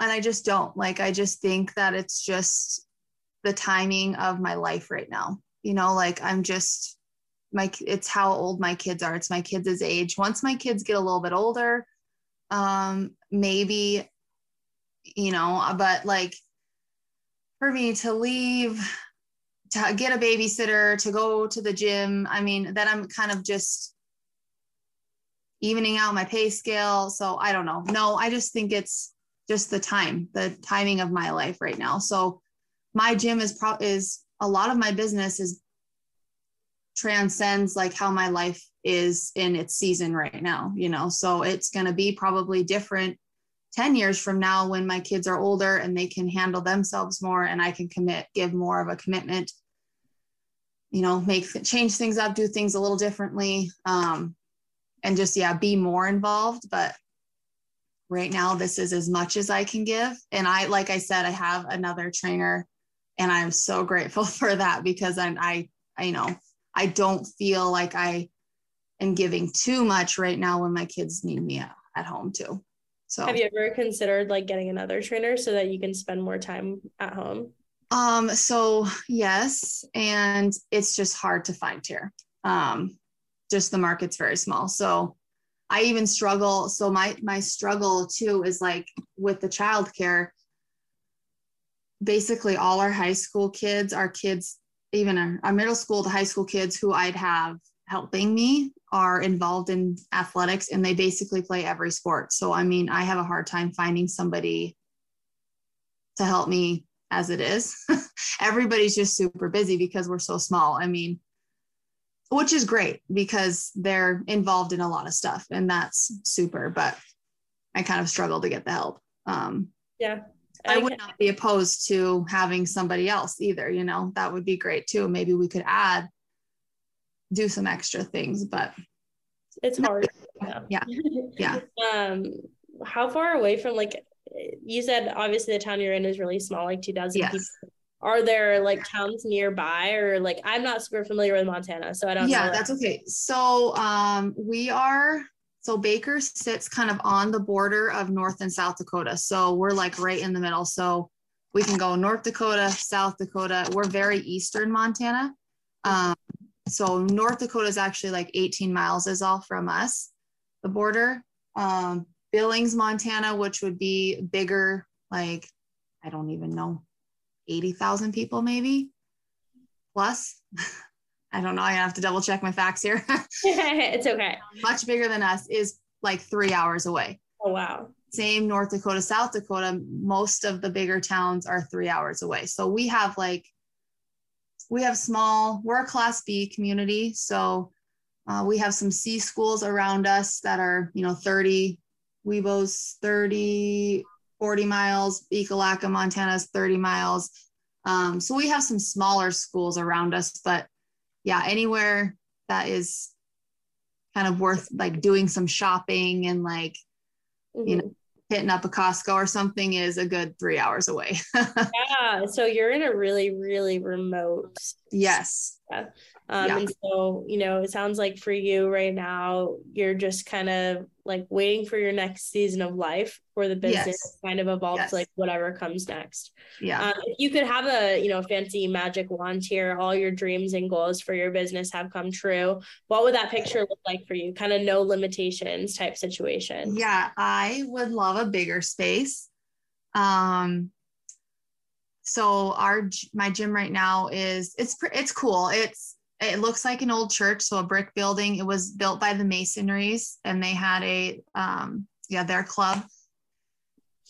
and i just don't. Like i just think that it's just the timing of my life right now. You know like i'm just my it's how old my kids are. It's my kids' age. Once my kids get a little bit older um maybe you know but like for me to leave to get a babysitter to go to the gym i mean then i'm kind of just evening out my pay scale. So i don't know. No i just think it's just the time the timing of my life right now. So my gym is pro is a lot of my business is transcends like how my life is in its season right now, you know. So it's going to be probably different 10 years from now when my kids are older and they can handle themselves more and I can commit, give more of a commitment, you know, make change things up, do things a little differently. Um, and just, yeah, be more involved. But right now, this is as much as I can give. And I, like I said, I have another trainer and I'm so grateful (laughs) for that because I'm, I, I, you know, I don't feel like I am giving too much right now when my kids need me at, at home too. So have you ever considered like getting another trainer so that you can spend more time at home? Um, so yes, and it's just hard to find here. Um, just the market's very small. So I even struggle. So my my struggle too is like with the childcare. Basically, all our high school kids, our kids, even our, our middle school to high school kids who I'd have helping me are involved in athletics and they basically play every sport. So, I mean, I have a hard time finding somebody to help me as it is. (laughs) Everybody's just super busy because we're so small. I mean, which is great because they're involved in a lot of stuff and that's super, but I kind of struggle to get the help. Um, yeah. I would not be opposed to having somebody else either, you know, that would be great too. Maybe we could add do some extra things, but it's hard. (laughs) Yeah. Yeah. (laughs) um, how far away from like you said obviously the town you're in is really small, like 2000 yes. people. Are there like towns nearby or like I'm not super familiar with Montana, so I don't yeah, that's okay. So um we are so Baker sits kind of on the border of North and South Dakota. So we're like right in the middle. So we can go North Dakota, South Dakota. We're very eastern Montana. Um, so North Dakota is actually like 18 miles is all from us, the border. Um, Billings, Montana, which would be bigger, like I don't even know, 80,000 people maybe plus. (laughs) I don't know. I have to double check my facts here. (laughs) (laughs) it's okay. Much bigger than us is like three hours away. Oh, wow. Same North Dakota, South Dakota. Most of the bigger towns are three hours away. So we have like we have small, we're a class B community. So uh, we have some C schools around us that are, you know, 30, Wibaux's 30, 40 miles, Ekalaka, Montana's 30 miles. Um, so we have some smaller schools around us, but yeah, anywhere that is kind of worth like doing some shopping and like, mm-hmm. you know, hitting up a Costco or something is a good three hours away. (laughs) yeah. So you're in a really, really remote. Yes. Um, yeah. And so, you know, it sounds like for you right now, you're just kind of like waiting for your next season of life for the business yes. kind of evolves yes. like whatever comes next. Yeah. Um, if you could have a, you know, fancy magic wand here, all your dreams and goals for your business have come true. What would that picture look like for you? Kind of no limitations type situation. Yeah. I would love a bigger space. Um, so our my gym right now is it's it's cool it's it looks like an old church, so a brick building. It was built by the Masonries, and they had a um, yeah their club,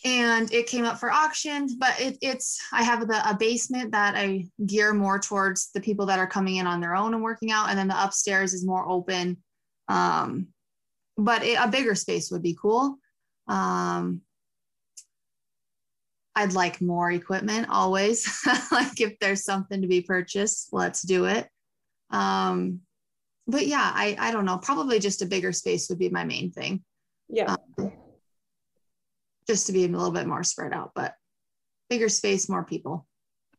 and it came up for auction. But it, it's I have the, a basement that I gear more towards the people that are coming in on their own and working out, and then the upstairs is more open. Um, but it, a bigger space would be cool. Um, I'd like more equipment always. (laughs) like if there's something to be purchased, let's do it. Um, but yeah, I, I don't know, probably just a bigger space would be my main thing. Yeah. Um, just to be a little bit more spread out, but bigger space, more people.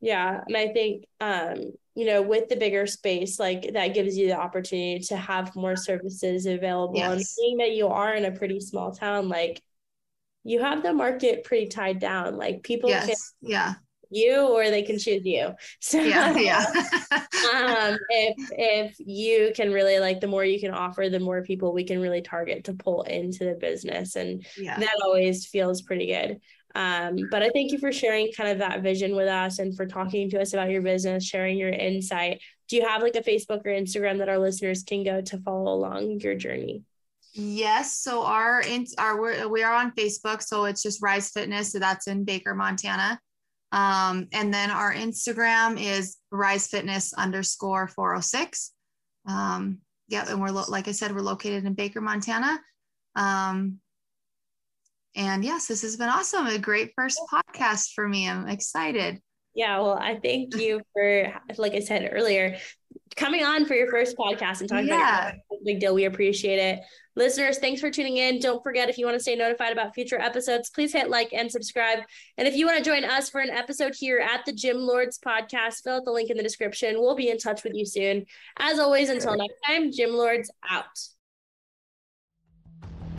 Yeah. And I think, um, you know, with the bigger space, like that gives you the opportunity to have more services available. Yes. And seeing that you are in a pretty small town, like you have the market pretty tied down. Like people yes. can yeah you or they can choose you. (laughs) So yeah, yeah. um, if if you can really like the more you can offer, the more people we can really target to pull into the business. And yeah. that always feels pretty good. Um, but I thank you for sharing kind of that vision with us and for talking to us about your business, sharing your insight. Do you have like a Facebook or Instagram that our listeners can go to follow along your journey? Yes. So our our we are on Facebook. So it's just Rise Fitness. So that's in Baker, Montana. Um, and then our Instagram is Rise Fitness underscore 406. Um, yeah, and we're lo- like I said, we're located in Baker, Montana. Um, and yes, this has been awesome. A great first podcast for me. I'm excited. Yeah, well, I thank you for, like I said earlier, coming on for your first podcast and talking yeah. about your big deal. We appreciate it. Listeners, thanks for tuning in. Don't forget if you want to stay notified about future episodes, please hit like and subscribe. And if you want to join us for an episode here at the Gym Lords podcast, fill out the link in the description. We'll be in touch with you soon. As always, until next time, Gym Lords out.